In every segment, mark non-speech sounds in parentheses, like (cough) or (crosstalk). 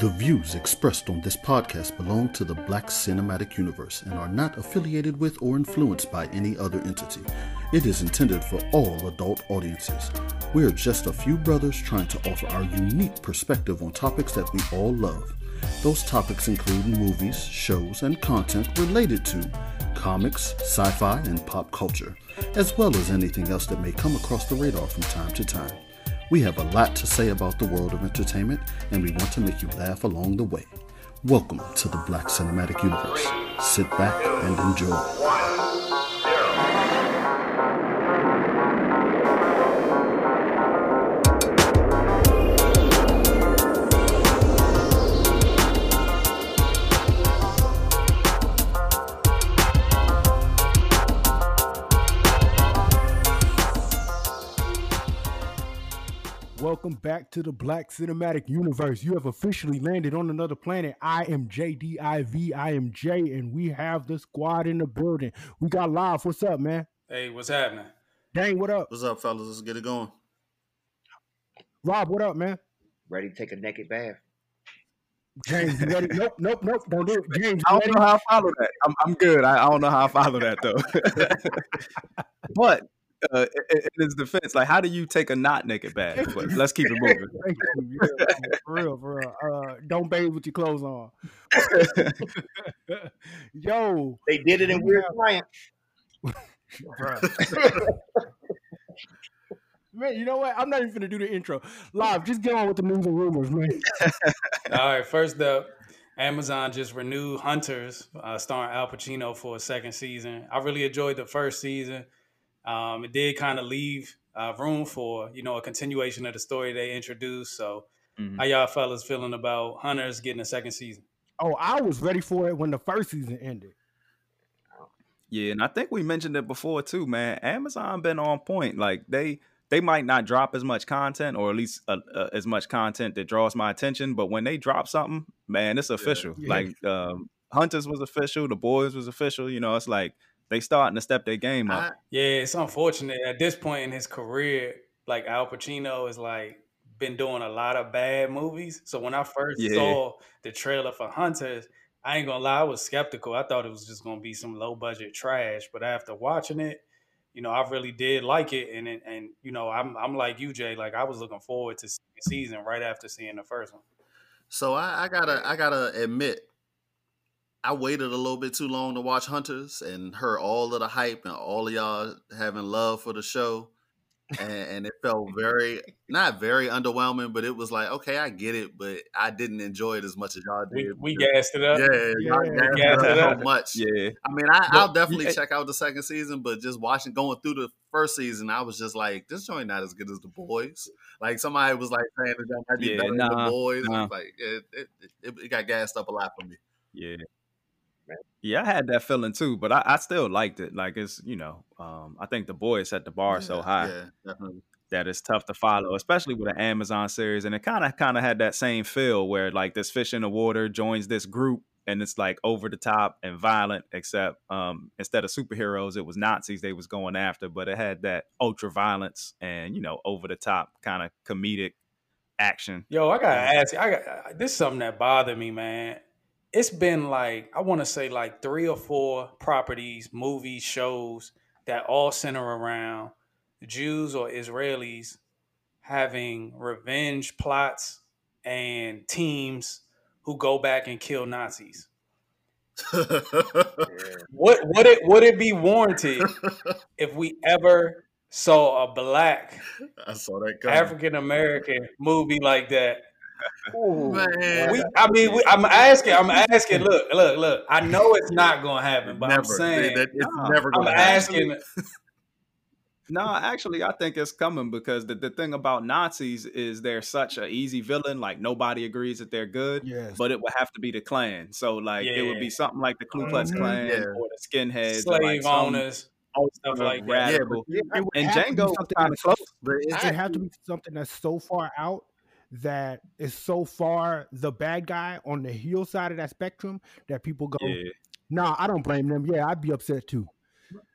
The views expressed on this podcast belong to the Black Cinematic Universe and are not affiliated with or influenced by any other entity. It is intended for all adult audiences. We are just a few brothers trying to offer our unique perspective on topics that we all love. Those topics include movies, shows, and content related to comics, sci fi, and pop culture, as well as anything else that may come across the radar from time to time. We have a lot to say about the world of entertainment, and we want to make you laugh along the way. Welcome to the Black Cinematic Universe. Sit back and enjoy. Welcome back to the Black Cinematic Universe. You have officially landed on another planet. I am JDIV. I am Jay, and we have the squad in the building. We got live. What's up, man? Hey, what's happening? Dang, what up? What's up, fellas? Let's get it going. Rob, what up, man? ready to take a naked bath. James, you ready? nope, nope, nope. Don't do it. (laughs) James, I don't ready? know how I follow that. I'm, I'm good. I, I don't know how I follow that though. (laughs) (laughs) but uh, in in his defense, like, how do you take a not naked bath? (laughs) But let's keep it moving. Thank you. Yeah, for real, for real. Uh, don't bathe with your clothes on. (laughs) Yo, They did it in Weird Science. (laughs) bruh. man, you know what? I'm not even gonna do the intro live. Just get on with the news and rumors, man. All right, first up, Amazon just renewed Hunters, uh, starring Al Pacino for a second season. I really enjoyed the first season. Um, it did kind of leave uh, room for you know a continuation of the story they introduced. So, Mhm. how y'all fellas feeling about Hunters getting a second season? Oh, I was ready for it when the first season ended. Yeah, and I think we mentioned it before too, man. Amazon been on point. Like they they might not drop as much content, or at least uh, uh, as much content that draws my attention. But when they drop something, man, it's official. Yeah. Like um, Hunters was official, The Boys was official. You know, it's like they starting to step their game up. I, Yeah, it's unfortunate at this point in his career. Like Al Pacino is like been doing a lot of bad movies. So when I first Yeah. saw the trailer for Hunters, I ain't gonna lie, I was skeptical. I thought it was just gonna be some low budget trash. But after watching it, you know, I really did like it. And and, and you know, I'm I'm like you, Jay. Like I was looking forward to season right after seeing the first one. So I, I gotta I gotta admit, I waited a little bit too long to watch Hunters and heard all of the hype and all of y'all having love for the show. And, and it felt very not very underwhelming, but it was like, okay, I get it, but I didn't enjoy it as much as y'all did. we because- gassed it up. yeah, y'all Yeah, gassed gassed it it up up. so much. Yeah, I mean, I, But I'll definitely you- check out the second season, but just watching, going through the first season, I was just like, this joint not as good as the boys. Like somebody was like saying the joint might be Yeah, better than the boys. I nah. was like, it, it, it, it got gassed up a lot for me. yeah, yeah. I had that feeling too, but I, I still liked it. Like it's you know, um, I think The Boys set the bar so high. Yeah, definitely. that it's tough to follow, especially with an Amazon series. And it kind of kind of had that same feel where like this fish in the water joins this group and it's like over the top and violent, except um, instead of superheroes, it was Nazis they was going after, but it had that ultra violence and you know over the top kind of comedic action. Yo, I gotta ask you. I got this is something that bothered me, man. It's been like I want to say like three or four properties, movies, shows that all center around Jews or Israelis having revenge plots and teams who go back and kill Nazis. (laughs) What would it would it be warranted (laughs) if we ever saw a black I saw that coming. African American movie like that? Man, We, I mean, we, I'm asking. I'm asking. Look, look, look. I know it's not gonna happen, but never. I'm saying That- it's Nah, never I'm going to happen. asking. (laughs) No, actually, I think it's coming because the, the thing about Nazis is they're such an easy villain. Like nobody agrees that they're good, Yes. but it would have to be the Klan. So like it would be something like the Ku Klux Mhm. Klan Yeah. or the skinheads, Slave like some owners, stuff like that. Yeah, radical. but It would and have Django was something kind of that's- close. but it's, It had to be something that's so far out that is so far the bad guy on the heel side of that spectrum that people go, Yeah, nah, I don't blame them. Yeah, I'd be upset too.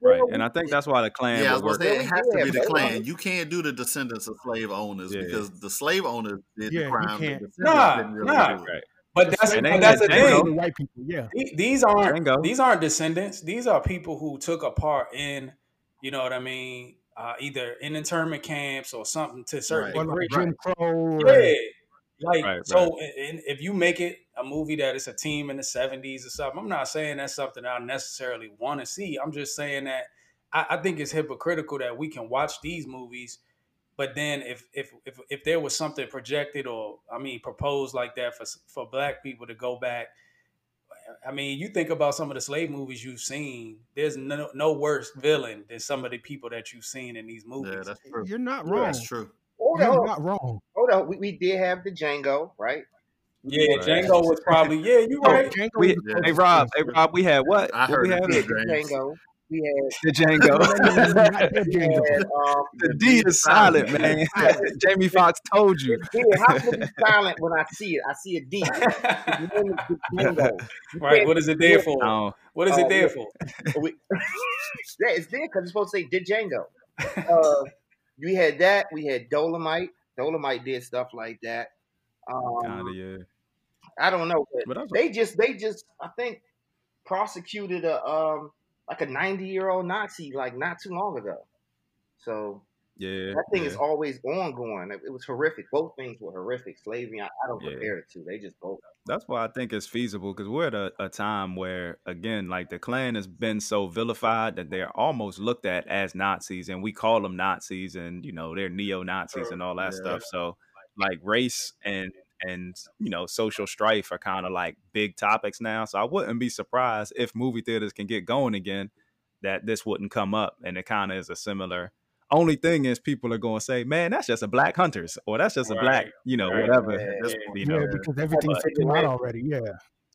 right. And I think that's why the Klan. yeah, I was gonna say it has to be the but- Klan. You can't do the descendants of slave owners Yeah. because the slave owners did Yeah, the crime. The can't. descendants Nah, really nah. Right. But that's And but that's the had Django. thing. white people. Yeah, These aren't Django. these aren't descendants. These are people who took a part in, you know what I mean, uh, either in internment camps or something to a certain or degree. like Jim Crow. or- Yeah. Like Right, so, and if you make it a movie that is a team in the seventies or something, I'm not saying that's something I necessarily want to see. I'm just saying that I, I think it's hypocritical that we can watch these movies, but then if if if if there was something projected or I mean proposed like that for for black people to go back. I mean, you think about some of the slave movies you've seen. There's no, no worse villain than some of the people that you've seen in these movies. Yeah, that's true. You're not Yeah, wrong. That's true. Hold You're on, not wrong. hold on. We, we did have the Django, right? Yeah, Right. Django was probably yeah. You Oh, right. Django We, was the Yeah. hey Rob, hey Rob, we had what? I What heard we had? We had the Django. We The Django. (laughs) The we Django. um, (laughs) the D is silent, man. (laughs) Jamie Foxx told you. yeah, how can it be silent when I see it? I see a D. His name is Django. Right. What is it there for? Oh, What is it Oh, there yeah. for? we, yeah, it's there because it's supposed to say the Django. Uh, we had that. We had Dolomite. Dolomite did stuff like that. Um, kind of yeah. I don't know, but But they just they just I think prosecuted a um like a 90 year old Nazi like not too long ago. So yeah. that thing yeah. is always ongoing. It, it was horrific. Both things were horrific. Slavery, I, I don't Yeah. compare the two. They just both. That's why I think it's feasible because we're at a, a time where, again, like the Klan has been so vilified that they're almost looked at as Nazis, and we call them Nazis, and you know they're neo Nazis and all that Yeah. stuff. So, like race and and you know social strife are kind of like big topics now. So I wouldn't be surprised if movie theaters can get going again, that this wouldn't come up, and it kind of is a similar. Only thing is, people are going to say, "Man, that's just a black hunters," or "That's just a black," you know, Right. whatever. Yeah, Yeah. You know, Yeah, because everything's But- taken out already. Yeah.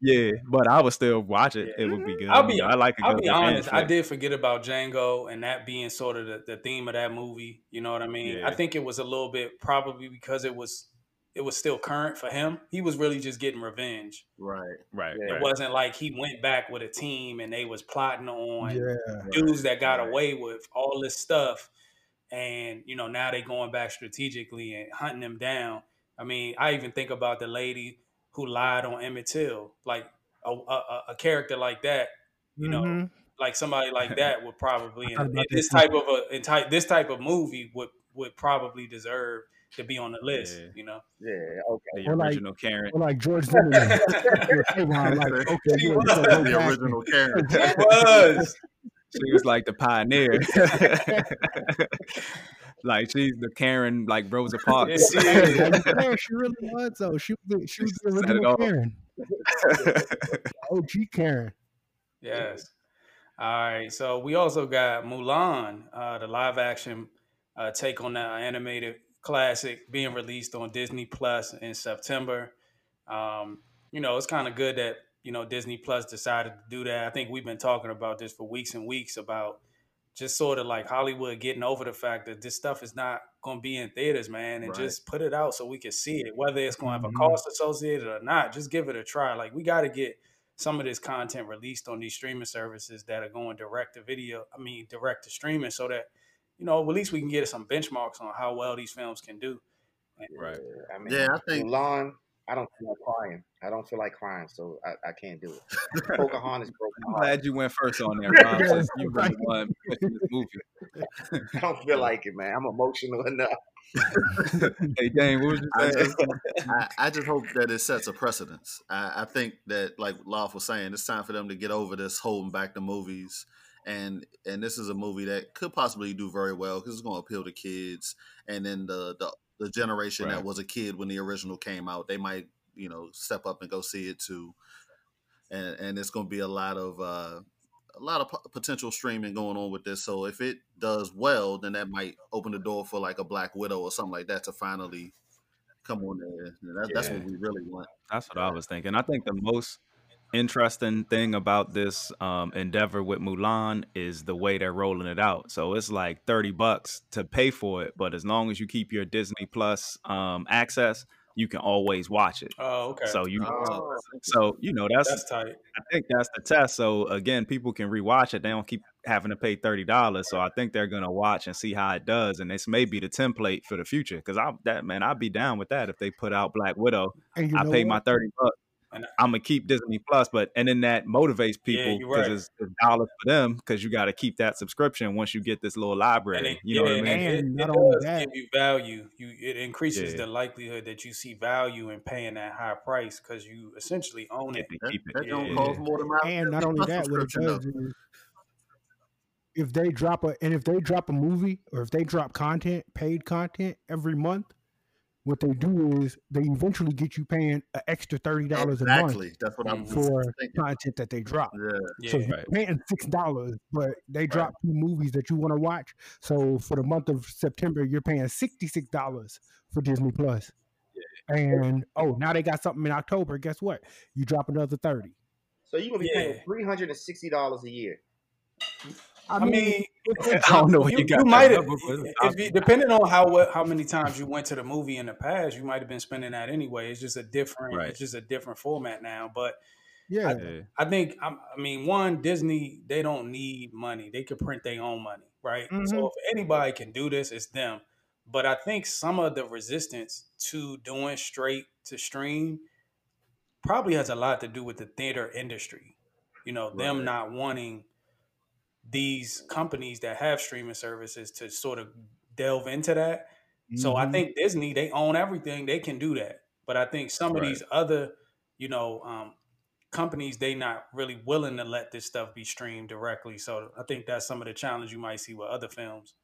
yeah, but I would still watch it. It would be mm-hmm. good. I'll be- I like a I'll be honest. I did forget about Django and that being sort of the, the theme of that movie. You know what I mean? Yeah. I think it was a little bit probably because it was it was still current for him. He was really just getting revenge. Right. Right, Yeah. It right. wasn't like he went back with a team and they was plotting on Yeah. dudes that got Right. away with all this stuff and you know now they going back strategically and hunting them down i mean i even think about the lady who lied on emmett till like a, a, a character like that you know Mhm. like somebody like (laughs) that would probably in, in this type of a in type this type of movie would would probably deserve to be on the list Yeah. you know Yeah, okay. The Or like- original Karen. Or like George Zimmerman. (laughs) Like, (laughs) okay, yeah, He was gonna The original Karen. (laughs) it was She was like the pioneer. like she's the Karen, like Rosa Parks. Yeah, she. Yeah, yeah, she really was though. She was the, she was the original. Karen. OG Karen. Yes. All right. So we also got Mulan, uh, the live action uh, take on that animated classic being released on Disney Plus in September. Um, you know, it's kind of good that, you know, Disney Plus decided to do that. I think we've been talking about this for weeks and weeks about just sort of like Hollywood getting over the fact that this stuff is not going to be in theaters, man, and Right. just put it out so we can see it, whether it's going to have a cost associated or not. Just give it a try. Like we got to get some of this content released on these streaming services that are going direct to video. I mean, direct to streaming, so that you know at least we can get some benchmarks on how well these films can do. Right. Yeah, I mean, Yeah, I think Mulan. I don't feel like crying. I don't feel like crying, so I, I can't do it. Pocahontas broke (laughs) I'm glad you went first on there, Rob, (laughs) since you were right. the one pushing this movie. (laughs) I don't feel like it, man. I'm emotional enough. Hey, Dane, what was you I saying? just, I, I just hope that it sets a precedence. I, I think that, like Lawf was saying, it's time for them to get over this holding back the movies. And and this is a movie that could possibly do very well because it's going to appeal to kids. And then the the, the generation Right. that was a kid when the original came out, they might you know step up and go see it too. And and it's going to be a lot of uh, a lot of p- potential streaming going on with this. So if it does well, then that might open the door for like a Black Widow or something like that to finally come on there. That, That's what we really want. That's what I was thinking. I think the most interesting thing about this um, endeavor with Mulan is the way they're rolling it out. So it's like 30 bucks to pay for it, but as long as you keep your Disney Plus um, access, you can always watch it. Oh, okay. So you Oh. so you know that's, That's tight. I think that's the test. So again, people can rewatch it. They don't keep having to pay thirty dollars. So I think they're gonna watch and see how it does. And this may be the template for the future. Because I that man, I'd be down with that if they put out Black Widow. And you I know pay what? my thirty bucks. And I'm gonna keep Disney Plus, but and then that motivates people you're because right. it's, it's dollars for them because you got to keep that subscription once you get this little and library. it, you know yeah, what I mean? and it, And it not only does that- give you value. You it increases Yeah. the likelihood that you see value in paying that high price because you essentially own it. That, keep it. that don't cost more than my and not only that, what it does is if they drop a and if they drop a movie or if they drop content, paid content every month, what they do is they eventually get you paying an extra thirty dollars a month Exactly. That's what I'm for thinking. content that they drop. Yeah. Yeah, So you're paying six dollars, but they drop two movies that you want to watch. So for the month of September, you're paying sixty six dollars for Disney Plus. Yeah. And oh, now they got something in October. Guess what? You drop another thirty. So you're gonna be Yeah. paying three hundred and sixty dollars a year. I mean, (laughs) I don't know what you, you got. you might have, number for. if you, depending on how what, how many times you went to the movie in the past, you might have been spending that anyway. It's just a different, Right. it's just a different format now. But Yeah, Yeah. I think, I'm- I mean, one Disney, they don't need money; they could print their own money, right? Mhm. So if anybody can do this, it's them. But I think some of the resistance to doing straight to stream probably has a lot to do with the theater industry. You know, them not wanting these companies that have streaming services to sort of delve into that. So I Mhm. think Disney, they own everything; they can do that. But I think some of Right. these other, you know, um, companies, they not really willing to let this stuff be streamed directly. So I think that's some of the challenge you might see with other films.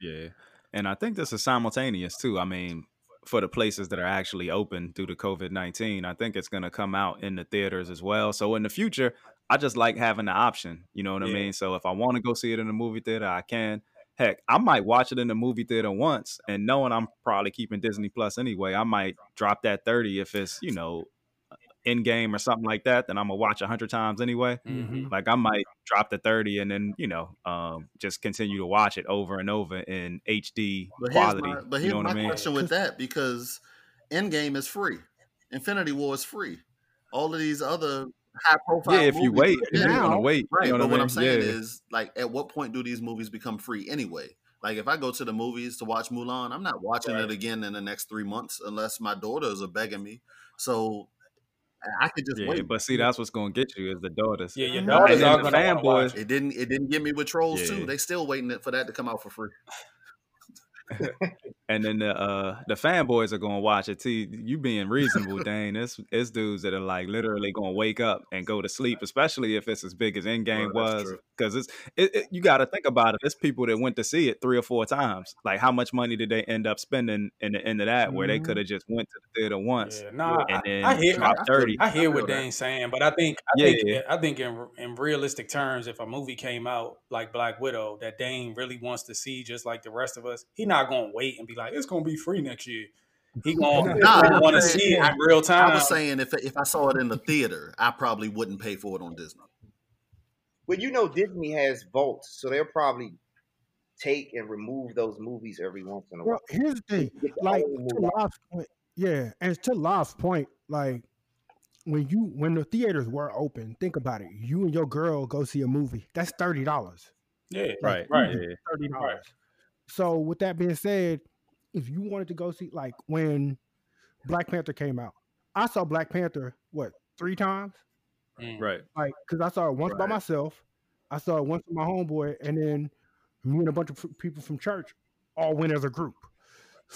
Yeah. And I think this is simultaneous too. I mean, for the places that are actually open due to COVID 19, I think it's going to come out in the theaters as well. So in the future, I just like having the option. You know what I mean? So if I want to go see it in the movie theater, I can. Heck, I might watch it in the movie theater once and knowing I'm probably keeping Disney Plus anyway, I might drop that 30 if it's, you know, in game or something like that, then I'm gonna watch a hundred times anyway. Mhm. Like I might drop the 30 and then, you know, um, just continue to watch it over and over in HD But quality. my, but you here's know what my I mean? question with that because Endgame is free, Infinity War is free. All of these other high profile. Yeah, if you movies- wait, if you're now- gonna wait, Right, you know but what, what I I'm saying yeah. is, like, at what point do these movies become free anyway? Like, if I go to the movies to watch Mulan, I'm not watching Right. it again in the next three months unless my daughters are begging me. So I could just yeah, wait. but see, that's what's gonna get you is the daughters. Yeah, your daughters And are then the going to watch fanboys- it. It didn't. It didn't get me with Trolls Yeah. too. They still waiting for that to come out for free. (laughs) And then the uh the fanboys are gonna watch it too. You being reasonable, (laughs) Dane. It's it's dudes that are like literally gonna wake up and go to sleep, especially if it's as big as Endgame that's was. Because it's it, it- you got to think about it. It's people that went to see it three or four times. Like how much money did they end up spending in the end of that, where they Mhm. could have just went to the theater once Yeah, nah, and I, then I hear, I- thirty. I hear what. Dane's saying, but I think I Yeah, think yeah. I think in in realistic terms, if a movie came out like Black Widow that Dane really wants to see, just like the rest of us, he not gonna wait and be like, it's gonna be free next year. He (laughs) gonna, Nah, I'm want to see it in real time. I was saying if if I saw it in the theater, I probably wouldn't pay for it on Disney. Well, you know, Disney has vaults, so they'll probably take and remove those movies every once in a while. Well, here's the thing. Like to. Lof's point, yeah, and to Lof's point, like when you when the theaters were open, think about it. You and your girl go see a movie. That's thirty dollars. yeah, Right, right. Thirty dollars. So with that being said, if you wanted to go see like when Black Panther came out, I saw Black Panther what three times? Mm. Right. Like because I saw it once by myself, I saw it once with my homeboy, and then me and a bunch of people from church all went as a group.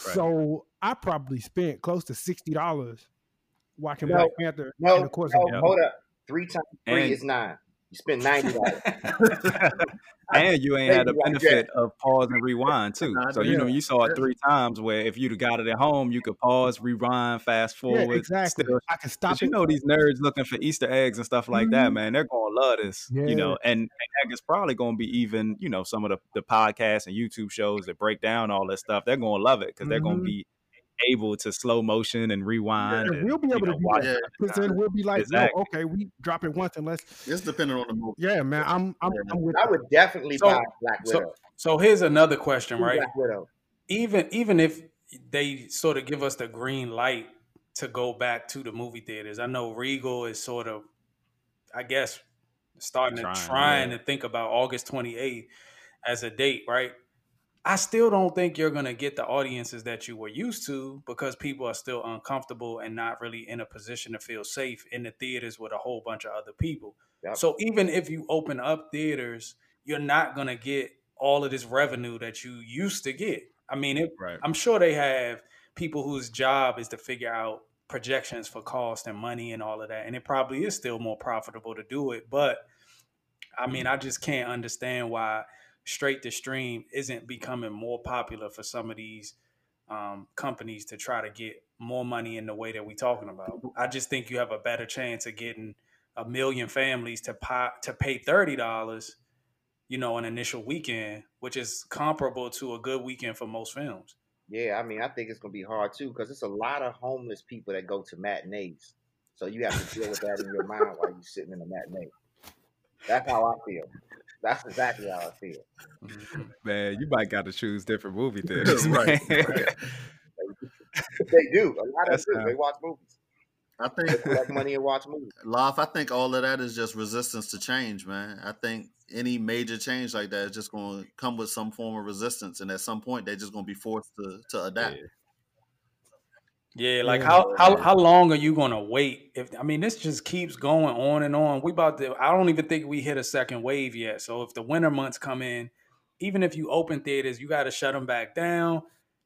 Right. So I probably spent close to sixty dollars watching No, Black Panther. No, and of course, no, Yeah. hold up. Three times three And- is nine. You spend ninety dollars. (laughs) (laughs) and you ain't had the Thank you, Black benefit of pause and rewind too. So you know you saw it three times. Where if you'd have got it at home, you could pause, rewind, fast yeah, forward. exactly. Still, I can stop but you know these nerds looking for Easter eggs and stuff like that, Mhm. man. They're gonna love this, Yeah. you know. And, and heck, it's probably gonna be even, you know, some of the, the podcasts and YouTube shows that break down all this stuff. They're gonna love it because they're gonna Mhm. be able to slow motion and rewind. And and, we'll be you able know, to do watch that. it. Yeah, Because then we'll be like, Exactly. yo, okay, we drop it once and let's. it's depending on the movie. Yeah, man, I'm I'm, Yeah. I'm with. I that. would definitely So- buy Black so- Widow. So here's another question, right? Black Widow. even even if they sort of give us the green light to go back to the movie theaters, I know Regal is sort of, I guess, starting Trying, to trying yeah. to think about August 28th as a date, right? I still don't think you're gonna get the audiences that you were used to because people are still uncomfortable and not really in a position to feel safe in the theaters with a whole bunch of other people. Yep. So even if you open up theaters, you're not gonna get all of this revenue that you used to get. I mean, it, Right. I'm sure they have people whose job is to figure out projections for cost and money and all of that, and it probably is still more profitable to do it. But I mean, mm-hmm. I just can't understand why straight to stream isn't becoming more popular for some of these um, companies to try to get more money in the way that we're talking about. I just think you have a better chance of getting a million families to pay, to pay thirty dollars, you know, an initial weekend, which is comparable to a good weekend for most films. Yeah, I mean, I think it's gonna be hard too because it's a lot of homeless people that go to matinees. So you have to deal with that in your mind while you're sitting in a matinee. That's how I feel. That's exactly how I feel. (laughs) Man, you might got to choose different movie (laughs) theaters. Right, (laughs) man. right. They do. A lot of That's them do. They watch movies. I They think collect money and watch movies. Loft, I think all of that is just resistance to change, man. I think any major change like that is just going to come with some form of resistance, and at some point, they're just going to be forced to to adapt. Yeah, like Yeah. how how how long are you gonna wait? If I mean, this just keeps going on and on. We about to. I don't even think we hit a second wave yet. So if the winter months come in, even if you open theaters, you got to shut them back down.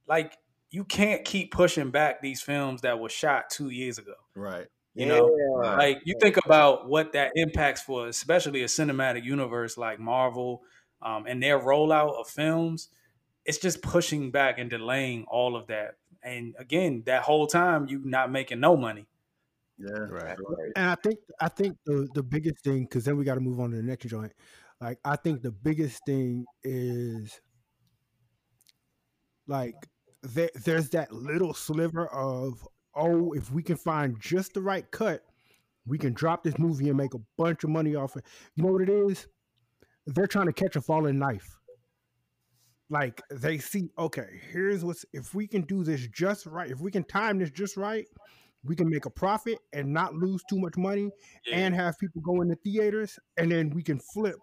Like you can't keep pushing back these films that were shot two years ago. Right. You know, Yeah. like you think about what that impacts for, especially a cinematic universe like Marvel um, and their rollout of films. It's just pushing back and delaying all of that. And again, that whole time you not making no money. Yeah. Right. Right. And I think I think the the biggest thing because then we got to move on to the next joint. Like I think the biggest thing is like there, there's that little sliver of oh if we can find just the right cut, we can drop this movie and make a bunch of money off it. You know what it is? They're trying to catch a falling knife. Like they see, okay, here's what's if we can do this just right, if we can time this just right, we can make a profit and not lose too much money and have people go into theaters and then we can flip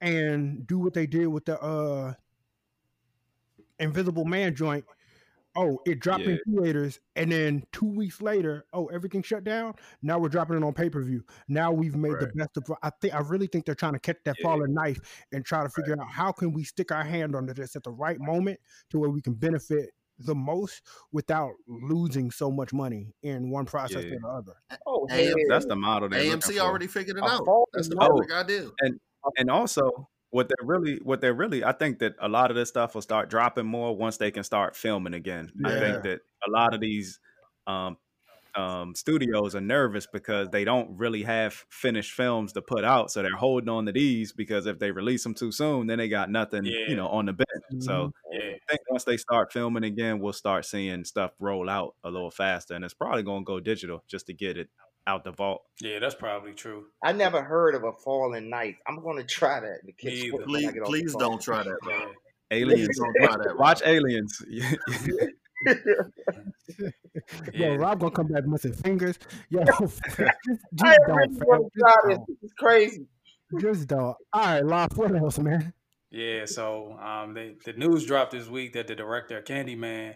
and do what they did with the uh invisible man joint oh it dropped in theaters and then two weeks later oh everything shut down now we're dropping it on pay-per-view now we've made the best of i think i really think they're trying to catch that Yeah. falling knife and try to figure out how can we stick our hand under this at the right moment to where we can benefit the most without losing so much money in one process Yeah. or the other Oh, Hey. That's the model they're AMC already figured it out. That's the knife. perfect idea. and also what they're really what they're really i think that a lot of this stuff will start dropping more once they can start filming again i think that a lot of these um um, studios are nervous because they don't really have finished films to put out, so they're holding on to these because if they release them too soon, then they got nothing, Yeah. you know, on the bench. So Yeah. I think once they start filming again, we'll start seeing stuff roll out a little faster, and it's probably going to go digital just to get it out the vault. Yeah, that's probably true. I never heard of a falling knife. I'm gonna try that. The kids Me quit either. when I Please, the please don't try that, bro. Aliens, don't try that. watch Aliens. (laughs) Yo, Yeah. Rob gonna come back missing fingers. Yo, (laughs) (laughs) just, just don't, really fam. Just this. don't. It's crazy. Just don't. All right, Loft, what else, man? Yeah, so um, they, the news dropped this week that the director of Candyman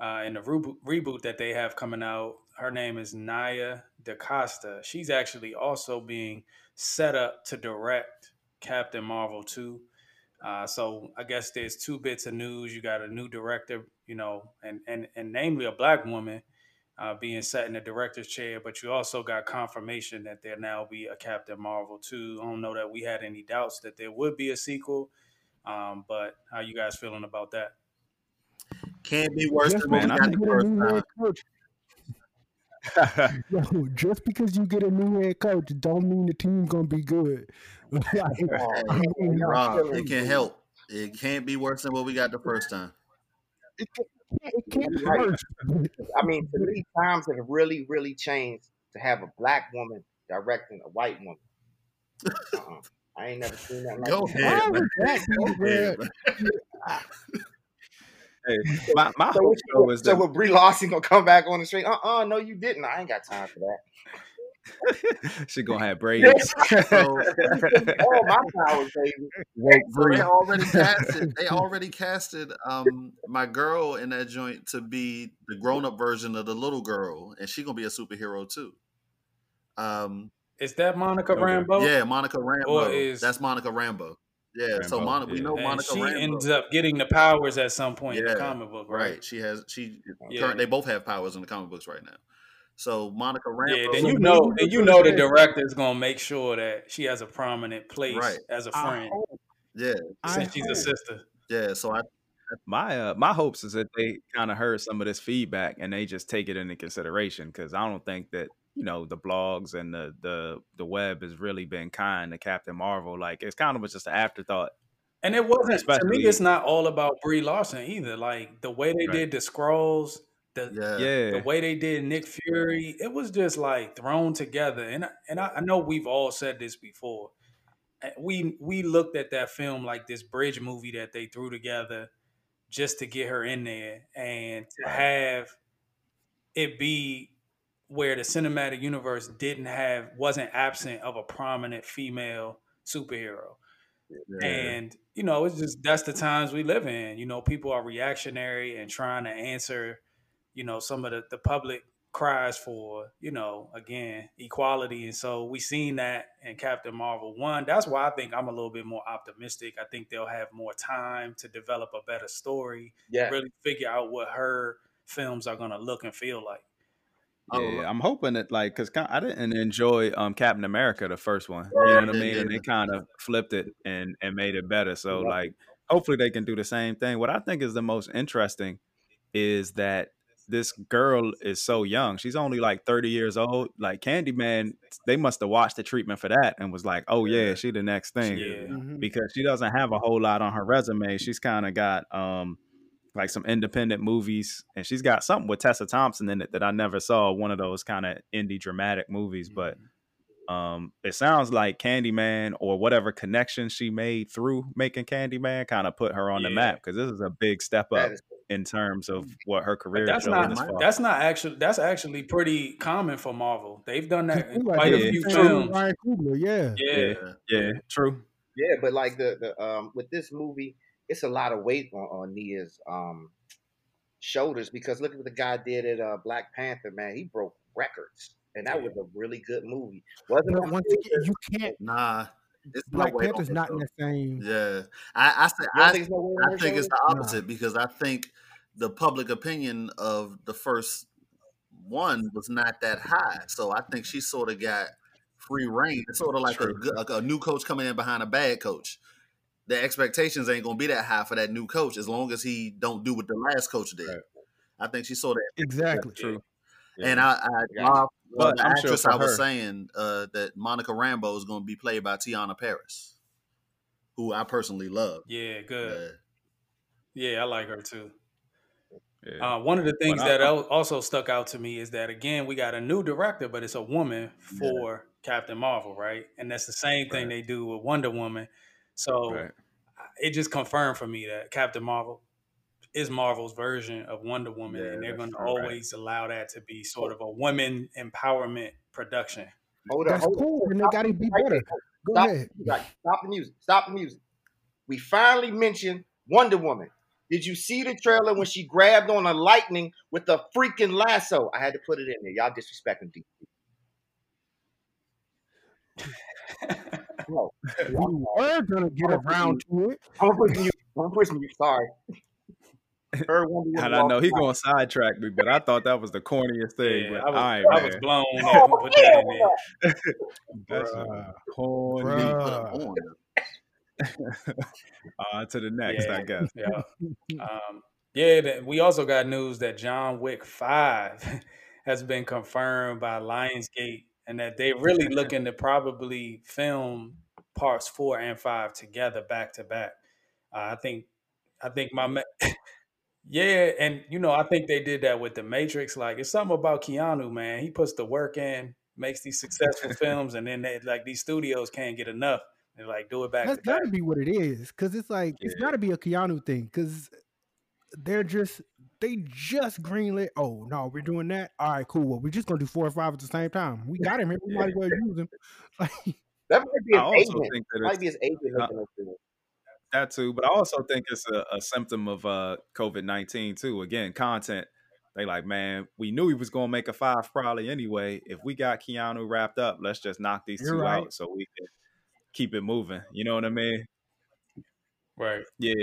uh, in the reboot, reboot that they have coming out, her name is Nia DaCosta. She's actually also being set up to direct Captain Marvel 2. Uh, so I guess there's two bits of news. You got a new director, you know, and, and, and namely a black woman uh, being set in the director's chair, but you also got confirmation that there now be a Captain Marvel 2. I don't know that we had any doubts that there would be a sequel. Um, but how you guys feeling about that? Can't be worse Just than what man, I got because the you first time. coach. Yo, just because you get a new head coach, don't mean the team's gonna be good. (laughs) Like, Oh, I mean, y'all Rob, it can me. help. It can't be worse than what we got the first time. it can't, it can't be worse. I mean, to me, times have really, really changed to have a black woman directing a white woman. Uh-uh. I ain't never seen that. Like Go that. ahead, Why man. would that be Go ahead, man. Hey, my, my So, hope though is so that with Brie Larson gonna come back on the street? Uh uh no, you didn't. I ain't got time for that. (laughs) she gonna have braids. (laughs) So, All (laughs) my powers, baby. so they already casted. They already casted um my girl in that joint to be the grown up version of the little girl, and she gonna be a superhero too. Um, Is that Monica Okay. Rambeau? yeah, Monica Rambeau. Or is- That's Monica Rambeau. Yeah, so Rambeau, Monica, we yeah. know And Monica she Rambeau. ends up getting the powers at some point in the comic book, right? Right. She has she Yeah. current they both have powers in the comic books right now. So Monica Rambeau Yeah, then you know, you then you know the that- director is gonna make sure that she has a prominent place Right. as a friend hope, Yeah, I since she's a sister. yeah. So I My uh, my hopes is that they kind of heard some of this feedback and they just take it into consideration because I don't think that you know the blogs and the the the web has really been kind to Captain Marvel. Like it's kind of was just an afterthought. And it wasn't to me. It's not all about Brie Larson either. Like the way they Right. did the Skrulls, the yeah. Yeah, the way they did Nick Fury, it was just like thrown together. And I- and I, I know we've all said this before. Uh, We we looked at that film like this bridge movie that they threw together just to get her in there and to have it be where the cinematic universe didn't have wasn't absent of a prominent female superhero. yeah. And you know, it's just that's the times we live in. You know, people are reactionary and trying to answer, you know, some of the, the public cries for, you know, again, equality. And so we seen that in Captain Marvel one. That's why I think I'm a little bit more optimistic. I think they'll have more time to develop a better story, Yeah. really figure out what her films are gonna look and feel like. Oh, yeah. I'm hoping that like because I didn't enjoy um Captain America the first one. You know what I yeah, mean? And yeah. they kind of flipped it and and made it better. So Yeah. like hopefully they can do the same thing. What I think is the most interesting is that this girl is so young. She's only like 30 years old. Like Candyman, they must have watched the treatment for that and was like, "Oh yeah, Yeah. she the next thing." Yeah. Mhm. Because she doesn't have a whole lot on her resume. She's kind of got um like some independent movies and she's got something with Tessa Thompson in it that I never saw, one of those kind of indie dramatic movies, but um it sounds like Candyman or whatever connection she made through making Candyman kind of put her on the map because this is a big step up That is in terms of what her career is that's not this that's not actually that's actually pretty common for Marvel. They've done that in quite Yeah. a few films. Ryan Coogler, yeah. Yeah. yeah, yeah, true. Yeah, but like the the um with this movie, it's a lot of weight on, on Nia's um shoulders because look at what the guy did at uh, Black Panther. Man, he broke records, and that was a really good movie. Wasn't But it? once again, you can't. Nah, it's no Black weight on Panther's not in the same. Yeah, I I, say, I, think it's no I think it's shoulders? the Nah. opposite because I think the public opinion of the first one was not that high. So I think she sort of got free reign. It's sort of like a, True. like a new coach coming in behind a bad coach. The expectations ain't gonna be that high for that new coach as long as he don't do what the last coach did. Right. I think she saw that Exactly. True. and I, I Yeah. love, love But the I'm actress for I was her- saying uh, that Monica Rambeau is going to be played by Teyonah Parris, who I personally love. Yeah, good. Yeah. Yeah, I like her too. Yeah. Uh, one of the things I- that al- also stuck out to me is that again we got a new director, but it's a woman for Captain Marvel, right? And that's the same thing Right. they do with Wonder Woman. So Right. it just confirmed for me that Captain Marvel is Marvel's version of Wonder Woman, Yeah, and they're going to true, right. always allow that to be sort of a women empowerment production. Hold on, That's hold on. cool, and they Stop got to be right better. there. Go Stop, ahead. right, stop the music. Stop the music. We finally mentioned Wonder Woman. Did you see the trailer when she grabbed on a lightning with a freaking lasso? I had to put it in there. Y'all disrespecting DC. (laughs) Bro, (laughs) We were gonna get around to it. I'm gonna put mute. I'm gonna put mute. Sorry. Her And I know walked he going to sidetrack me, but I thought that was the corniest thing. Yeah, but I was, all right, I was blown that we put that in there. (laughs) That's Bruh. corny. Bruh. it on. On to the next, I guess. Yeah. (laughs) Um, yeah, that- we also got news that John Wick 5 has been confirmed by Lionsgate and that they're really looking to probably film parts 4 and 5 together back to back. Uh, I think I think my ma- (laughs) Yeah, and you know, I think they did that with the Matrix like it's something about Keanu, man. He puts the work in, makes these successful (laughs) films and then they like these studios can't get enough. and like do it back That's got to be what it is, because it's like it's got to be a Keanu thing. Because they're just they just greenlit. Oh no, we're doing that. All right, cool. Well, we're just gonna do four or five at the same time. We got him here. We might as well use him. (laughs) That might be I his agent. think that Might be his agent uh, looking into it. that too, but I also think it's a, a symptom of uh, COVID nineteen too. Again, content. They like, man, we knew he was gonna make a five probably anyway. If we got Keanu wrapped up, let's just knock these You're two right. out so we can keep it moving. You know what I mean? Right. Yeah.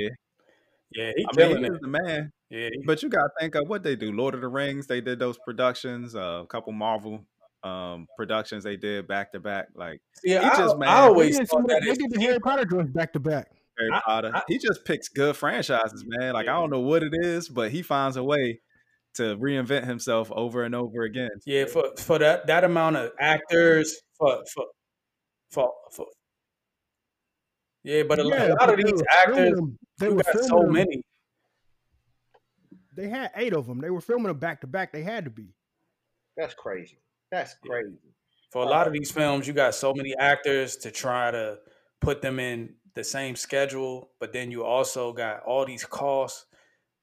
Yeah, he I mean, killing he it. is the man. Yeah, But you gotta think of what they do. Lord of the Rings, they did those productions. Uh, a couple Marvel um, productions they did back to back. Like yeah. I, just, I man, They always did, some thought of- that they his did the Harry Potter joints back to back. Harry Potter. I- he just picks good franchises, man. Like I don't know what it is, but he finds a way to reinvent himself over and over again. Yeah, for for that that amount of actors, for for for, for yeah, but a, lo- Yeah, a lot of these actors, They you were got filming so them- many. They had eight of them. They were filming them back to back. They had to be. That's crazy. That's Yeah. crazy. For a lot of these films, you got so many actors to try to put them in the same schedule, but then you also got all these costs.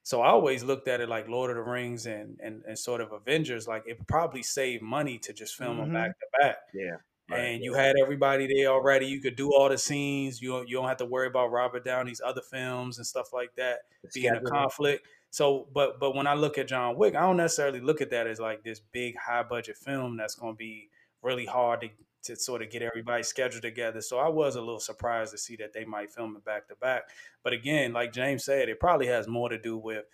So I always looked at it like Lord of the Rings and and, and sort of Avengers, like it probably saved money to just film them Mhm. back to back. Yeah. and you had everybody there already. You could do all the scenes. You don't, you don't have to worry about Robert Downey's other films and stuff like that The being a conflict. So, but but when I look at John Wick, I don't necessarily look at that as like this big high budget film that's going to be really hard to to sort of get everybody scheduled together. So I was a little surprised to see that they might film it back to back. But again, like James said, it probably has more to do with.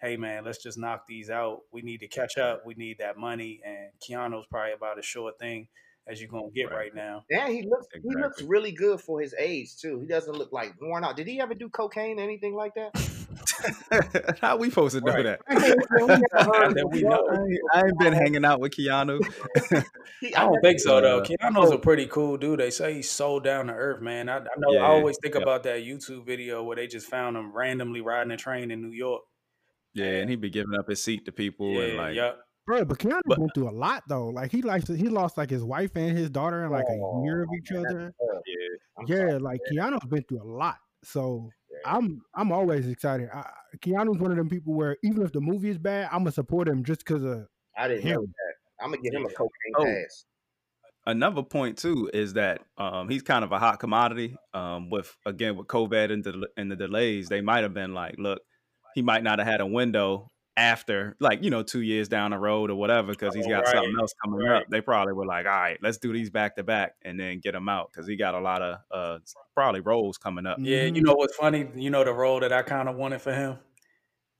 Hey man, let's just knock these out. We need to catch up. We need that money, and Keanu's probably about as sure thing as you're gonna get Right. right now. Yeah, he looks he looks really good for his age too. He doesn't look like worn out. Did he ever do cocaine or anything like that? (laughs) How we supposed to know Right. that? (laughs) That we know. I ain't, I ain't been hanging out with Keanu. (laughs) He- I don't think so though. Keanu's a pretty cool dude. They say he's so down to earth, man. I, I know. Yeah, I always think yeah. about that YouTube video where they just found him randomly riding a train in New York. yeah, and he'd be giving up his seat to people Yeah, and like yup. Bro, but Keanu But- went through a lot though. Like he likes he lost like his wife and his daughter in like Oh, a year of each man, other. tough. yeah, Yeah, sorry. like Keanu's been through a lot. So Yeah. I'm I'm always excited. I, Keanu's one of them people where even if the movie is bad, I'm gonna support him just because of I didn't know him. that. I'm gonna give him a cocaine Oh. pass. another point too is that um, he's kind of a hot commodity. Um, with again with COVID and the and the delays, they might have been like, look, he might not have had a window after like you know two years down the road or whatever because he's got Right, something else coming right. up. They probably were like, all right, let's do these back to back and then get him out because he got a lot of uh, probably roles coming up. Yeah, you Mhm. know what's funny? You know the role that I kind of wanted for him.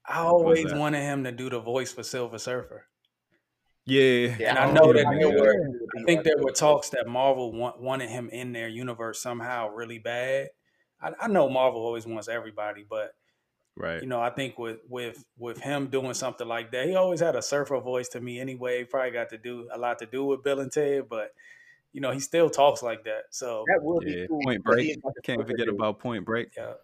I always wanted him to do the voice for Silver Surfer. Yeah, Yeah, And I know know that there were- I think there were talks that Marvel want, wanted him in their universe somehow really bad. I, I know Marvel always wants everybody, but right. you know, I think with with with him doing something like that, he always had a surfer voice to me anyway. Probably got to do a lot to do with Bill and Ted, but you know, he still talks like that. So That would be Yeah, cool. Point Break. he's not the Can't forget about Point Break. yeah.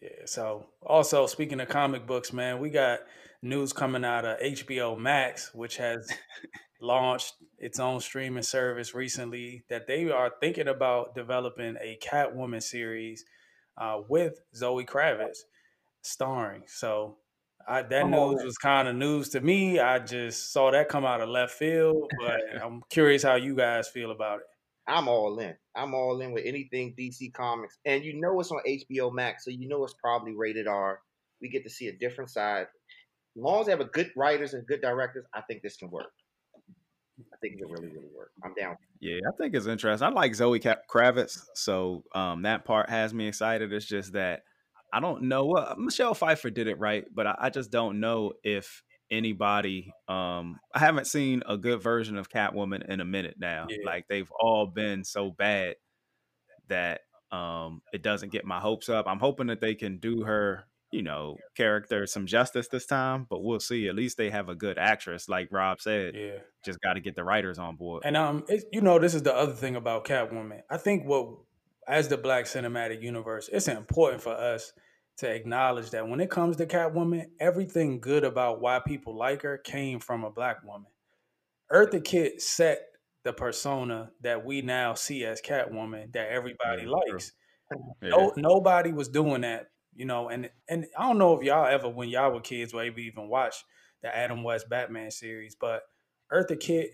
Yeah. So also speaking of comic books, man, we got news coming out of HBO Max, which has (laughs) launched its own streaming service recently that they are thinking about developing a Catwoman series uh, with Zoe Kravitz starring. So I, that Come on. news was kind of news to me. I just saw that come out of left field, but (laughs) I'm curious how you guys feel about it. I'm all in. I'm all in with anything DC Comics, and you know it's on HBO Max, so you know it's probably rated R. We get to see a different side. As long as they have a good writers and good directors, I think this can work. I think it really, really work. I'm down. Yeah, I think it's interesting. I like Zoe Kravitz, so um, that part has me excited. It's just that I don't know what Michelle Pfeiffer did it right, but I, I just don't know if anybody. Um, I haven't seen a good version of Catwoman in a minute now. Yeah. Like they've all been so bad that um, it doesn't get my hopes up. I'm hoping that they can do her, you know, character some justice this time, but we'll see. At least they have a good actress, like Rob said. Yeah. Just got to get the writers on board. And um, it, you know, this is the other thing about Catwoman. I think what, as the Black Cinematic Universe, it's important for us to acknowledge that when it comes to Catwoman, everything good about why people like her came from a black woman. Eartha Kitt set the persona that we now see as Catwoman that everybody Yeah, likes. Yeah. No, nobody was doing that you know, and and I don't know if y'all ever, when y'all were kids, were able to even watch the Adam West Batman series, but Eartha Kitt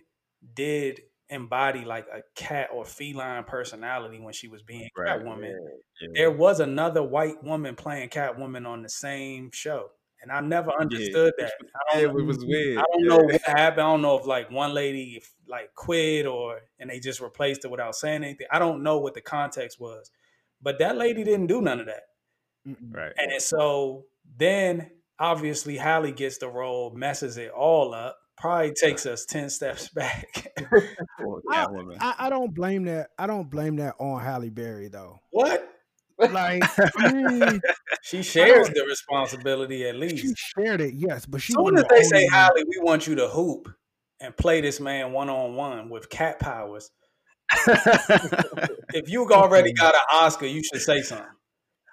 did embody like a cat or feline personality when she was being Right. Catwoman. Yeah. There was another white woman playing Catwoman on the same show, and I never understood that. I Yeah, don't, it was weird. I don't yeah. know what happened. I don't know if like one lady like quit or and they just replaced it without saying anything. I don't know what the context was, but that lady didn't do none of that. Right. And so then obviously Halle gets the role, messes it all up, probably takes us 10 steps (laughs) back. (laughs) I- I, I don't blame that. I don't blame that on Halle Berry though. what? Like, (laughs) I She shares the responsibility at least. she shared it, yes, but she. As soon as the they say, only one. Halle, we want you to hoop and play this man one on one with cat powers. If you already got an Oscar, you should say something.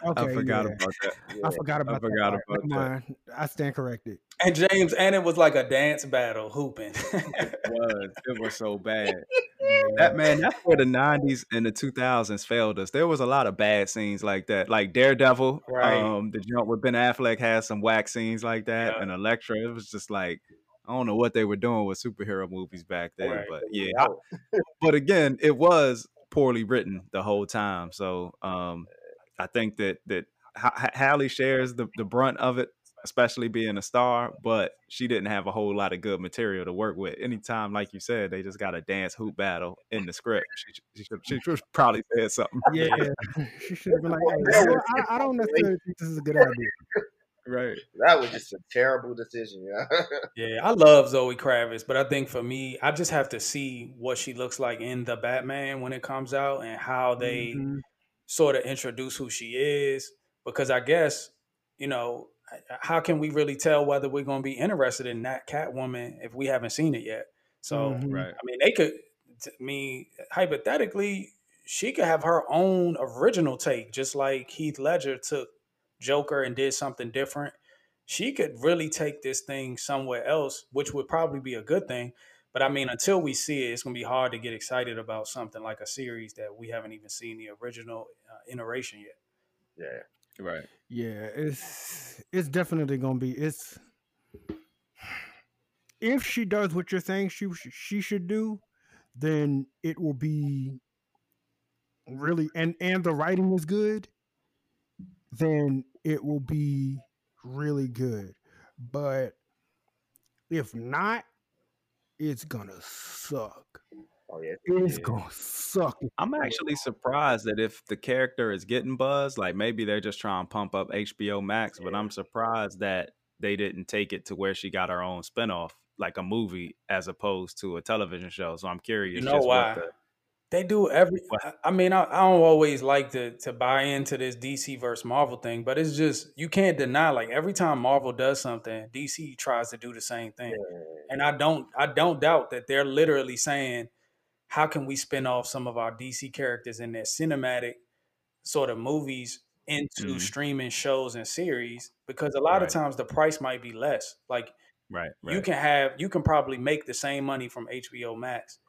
Okay, I forgot yeah. about that. I forgot about forgot that. part. about Never that. mind. I stand corrected. And James, and it was like a dance battle hooping. (laughs) It was. It was so bad. That man, that's where the '90s and the 2000s failed us. There was a lot of bad scenes like that, like Daredevil. Right. Um, the joint with Ben Affleck had some whack scenes like that, Yeah. and Elektra. It was just like I don't know what they were doing with superhero movies back then, Right. but yeah. I- but again, it was poorly written the whole time. So um, I think that that Ha- Ha- Halle shares the the brunt of it, especially being a star. But she didn't have a whole lot of good material to work with. Anytime, like you said, they just got a dance hoop battle in the script. She she should, she should probably said something. Yeah, (laughs) she should have been like, hey, well, I, I don't necessarily think this is a good idea. Right. That was just a terrible decision. Yeah. (laughs) Yeah, I love Zoe Kravitz, but I think for me, I just have to see what she looks like in the Batman when it comes out and how they Mhm. Sort of introduce who she is. Because I guess, you know, how can we really tell whether we're going to be interested in that Catwoman if we haven't seen it yet? So, Mhm. Right. I mean, they could, I mean, hypothetically, she could have her own original take, just like Heath Ledger took Joker and did something different. She could really take this thing somewhere else, which would probably be a good thing. But I mean, until we see it, it's going to be hard to get excited about something like a series that we haven't even seen the original uh, iteration yet. yeah. Right. Yeah, it's it's definitely gonna be it's if she does what you're saying she she should do, then it will be really and and the writing is good, then it will be really good. But if not, it's gonna suck. Oh yeah. It's Yeah. gonna suck. I'm actually surprised that if the character is getting buzz, like maybe they're just trying to pump up HBO Max, but I'm surprised that they didn't take it to where she got her own spinoff, like a movie, as opposed to a television show. So I'm curious. You know just why? What the, They do every. What? I- I mean, I, I don't always like to to buy into this DC versus Marvel thing, but it's just you can't deny. Like every time Marvel does something, DC tries to do the same thing, and I don't I don't doubt that they're literally saying, how can we spin off some of our DC characters in their cinematic sort of movies into Mhm. streaming shows and series? Because a lot Right. of times the price might be less. Like right. Right. you can have you can probably make the same money from HBO Max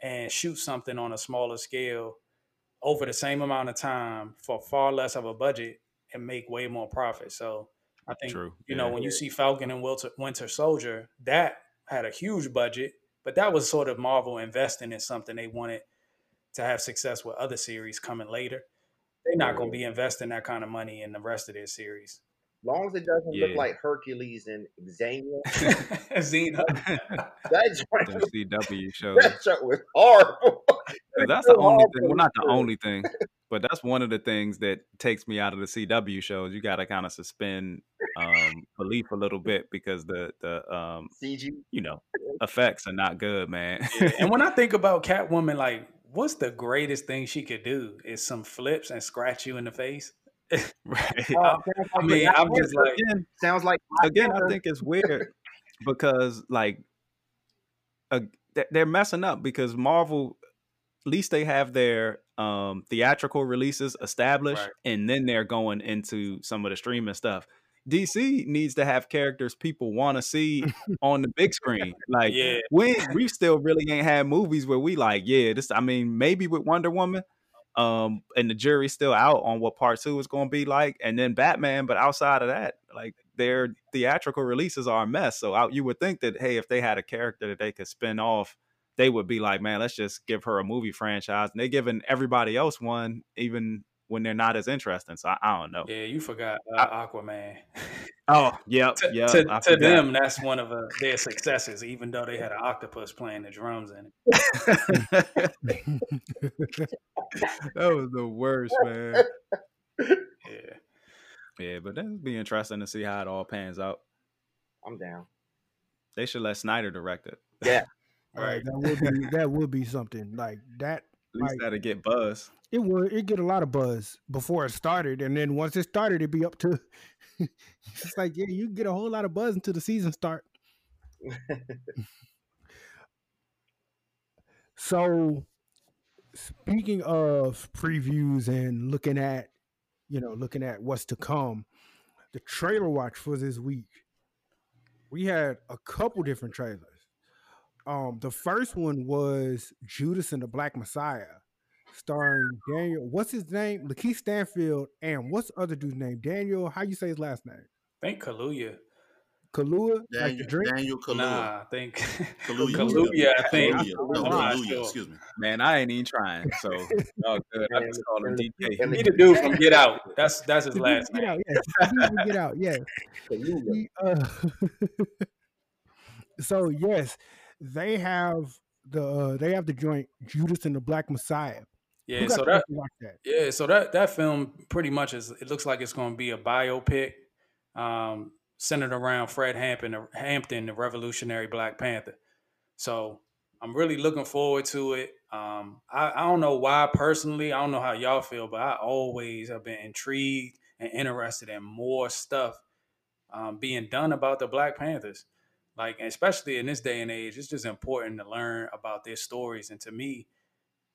and shoot something on a smaller scale over the same amount of time for far less of a budget and make way more profit. So I think True. you know when you see Falcon and Winter, Winter Soldier, that had a huge budget, but that was sort of Marvel investing in something they wanted to have success with other series coming later. They're not going to be investing that kind of money in the rest of their series. Long as it doesn't look like Hercules and Xenia, (laughs) Xena. (laughs) that joint, Them CW shows. (laughs) that joint was horrible. 'Cause that's the only thing. Well, not the only thing, but that's one of the things that takes me out of the CW shows. You got to kind of suspend um, belief a little bit because the the um, CG. you know (laughs) effects are not good, man. Yeah, and when I (laughs) think about Catwoman, like, what's the greatest thing she could do? Is some flips and scratch you in the face? (laughs) right. Oh, I mean, I'm just like, again, sounds like again, I think it's weird because like uh, th- they're messing up because Marvel, at least they have their um, theatrical releases established, Right. and then they're going into some of the streaming stuff. DC needs to have characters people want to see (laughs) on the big screen. Like yeah, we we still really ain't had movies where we like, yeah, this. I mean, maybe with Wonder Woman, Um, and the jury's still out on what part two is going to be like, and then Batman. But outside of that, like their theatrical releases are a mess. So I, you would think that hey, if they had a character that they could spin off, they would be like, man, let's just give her a movie franchise. And they're giving everybody else one, even when they're not as interesting. So I, I don't know. Yeah, you forgot uh, Aquaman. Oh, yep, (laughs) to, yeah. to, to them, that's one of uh, their successes, even though they had an octopus playing the drums in it. (laughs) that was the worst, man. Yeah. Yeah, but that'd be interesting to see how it all pans out. I'm down. They should let Snyder direct it. Yeah. (laughs) Right. That would be that would be something like that. At least Like- that'd get buzz. It would it get a lot of buzz before it started, and then once it started, it'd be up to. (laughs) it's like yeah, you get a whole lot of buzz until the season start. (laughs) So, speaking of previews and looking at, you know, looking at what's to come, the trailer watch for this week, we had a couple different trailers. Um, the first one was Judas and the Black Messiah, starring Daniel. What's his name? Lakeith Stanfield, and what's the other dude's name? Daniel. How you say his last name? I think Kaluuya. Kalua, like Daniel, drink. Daniel Kaluuya. Nah, I think Kaluuya. (laughs) Kaluuya, I think. Kaluuya. (laughs) No, Kaluuya, excuse me. Man, I ain't even trying. So, (laughs) oh, good. I just call him And- DK. and- He the dude from Get Out. That's that's his last from Get name. out, yes. The dude from Get out, yes. Kaluuya. He, uh, so yes, they have the uh, they have the joint Judas and the Black Messiah. Yeah, so that watch that? Yeah, so that that film pretty much is. It looks like it's going to be a biopic, um, centered around Fred Hampton, Hampton, the Revolutionary Black Panther. So I'm really looking forward to it. Um, I, I don't know why personally. I don't know how y'all feel, but I always have been intrigued and interested in more stuff um, being done about the Black Panthers. Like, especially in this day and age, it's just important to learn about their stories. And to me,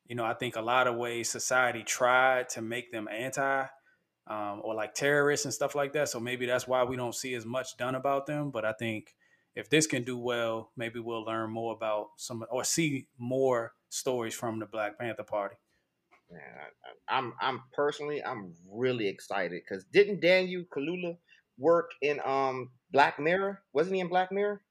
you know, I think a lot of ways society tried to make them anti um, or like terrorists and stuff like that. So maybe that's why we don't see as much done about them. But I think if this can do well, maybe we'll learn more about some or see more stories from the Black Panther Party. Man, I, I- I'm I'm personally I'm really excited because didn't Daniel Kalula work in um Black Mirror? Wasn't he in Black Mirror?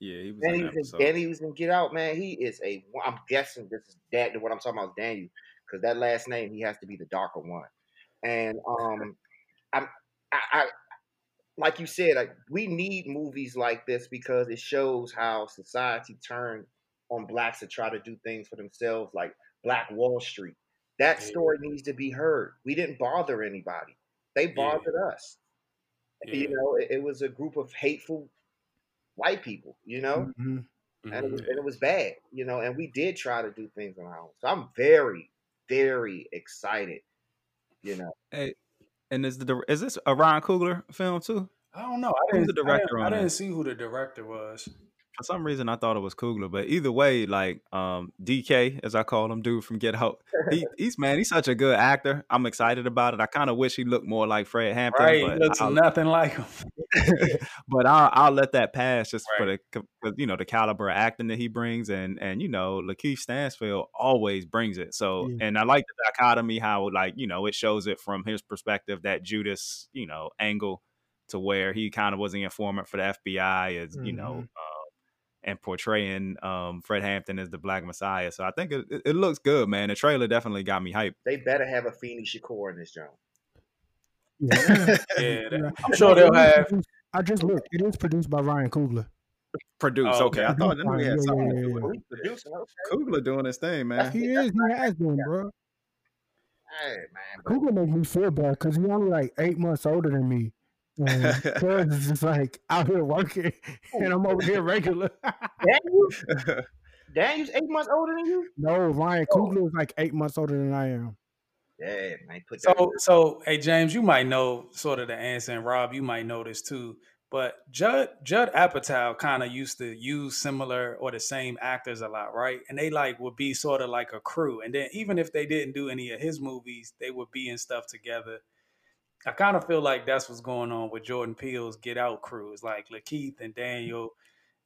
Yeah, he was And in was in, episode. Danny was in Get Out, man. He is a. I'm guessing this is that. What I'm talking about is Daniel, because that last name he has to be the darker one. And (laughs) um, I'm I, I like you said, like we need movies like this because it shows how society turned on blacks to try to do things for themselves, like Black Wall Street. That Yeah. story needs to be heard. We didn't bother anybody; they Yeah. bothered us. Yeah. You know, it, it was a group of hateful white people. You know Mhm. and it, was, Mhm. and it was bad, you know. And we did try to do things on our own. So I'm very, very excited. You know, Hey, and is the is this a Ryan Coogler film too? I don't know. I Who's didn't, the I director didn't, I didn't see who the director was. For some reason, I thought it was Coogler, but either way, like um, DK, as I call him, dude from Get Out, he, (laughs) he's man, he's such a good actor. I'm excited about it. I kind of wish he looked more like Fred Hampton, Right, but looks I'll, nothing like him. (laughs) but I'll, I'll let that pass just for the you know the caliber of acting that he brings, and and you know Lakeith Stanfield always brings it. So Yeah. and I like the dichotomy how like you know it shows it from his perspective that Judas you know angle to where he kind of was the informant for the FBI as you know. Mhm. Um, and portraying um, Fred Hampton as the Black Messiah, so I think it, it, it looks good, man. The trailer definitely got me hyped. they better have Afeni Shakur in this joint. Yeah. (laughs) Yeah. (laughs) I'm sure they'll have. I just looked. It is produced by Ryan Coogler. Produced, Oh, okay. I okay. thought I knew he had Yeah, something yeah, to do yeah, with it. he's producing. Okay. Coogler doing his thing, man. He is. He has been, bro. Hey man, but Coogler makes me feel bad because he's only like eight months older than me. And (laughs) Cuz is just like out here working, (laughs) and I'm over here regular. Daniel, (laughs) Daniel's eight months older than you. no, Ryan oh. Coogler is like eight months older than I am. Yeah, man, put that. So, so hey James, you might know sort of the answer, and Rob, you might know this too. But Judd Judd Apatow kind of used to use similar or the same actors a lot, right? And they like would be sort of like a crew. And then even if they didn't do any of his movies, they would be in stuff together. I kind of feel like that's what's going on with Jordan Peele's Get Out crew. It's like Lakeith and Daniel.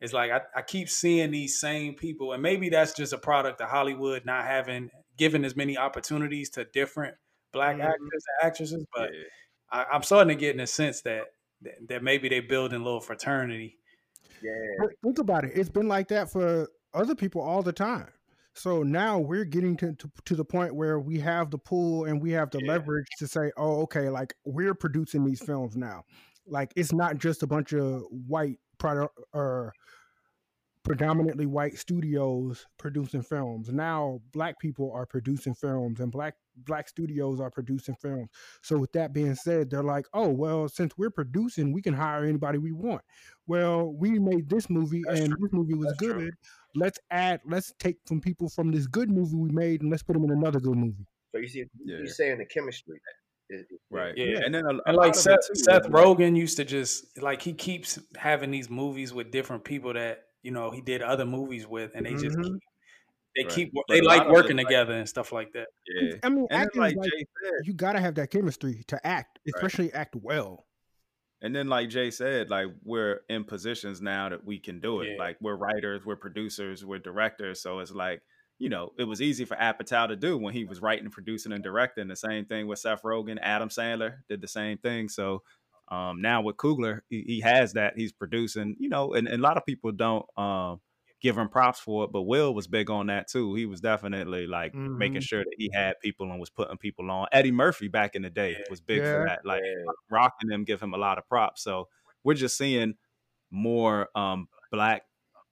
It's like I, I keep seeing these same people, and maybe that's just a product of Hollywood not having given as many opportunities to different black Mhm. actors and actresses. But Yeah. I, I'm starting to get in a sense that that maybe they building a little fraternity. Yeah. But think about it. It's been like that for other people all the time. So now we're getting to, to, to the point where we have the pool and we have the Yeah. leverage to say, oh, okay, like we're producing these films now. Like it's not just a bunch of white product or predominantly white studios producing films. Now black people are producing films and black black studios are producing films. So with that being said, they're like, "Oh, well, since we're producing, we can hire anybody we want." Well, we made this movie That's and true. this movie was That's true. good. Let's add let's take from people from this good movie we made and let's put them in another good movie. So you see, Yeah. you're saying the chemistry. is- is- Right. Yeah. And then a, a And like Seth, too, Seth is Rogen used to just like he keeps having these movies with different people that you know he did other movies with, and they just Mhm. keep, they Right. keep they like of it, working like- together and stuff like that. Yeah. I mean, And acting like like Jay said, you gotta have that chemistry to act, especially act well. And then, like Jay said, like we're in positions now that we can do it. Yeah. Like we're writers, we're producers, we're directors. So it's like, you know, it was easy for Apatow to do when he was writing, producing, and directing. The same thing with Seth Rogen, Adam Sandler did the same thing. So um, now with Coogler, he, he has that. He's producing, you know, and, and a lot of people don't um, give him props for it, but Will was big on that too. He was definitely like making Mhm. sure that he had people and was putting people on. Eddie Murphy back in the day was big Yeah. for that. Like Rock and them give him a lot of props. So we're just seeing more um, black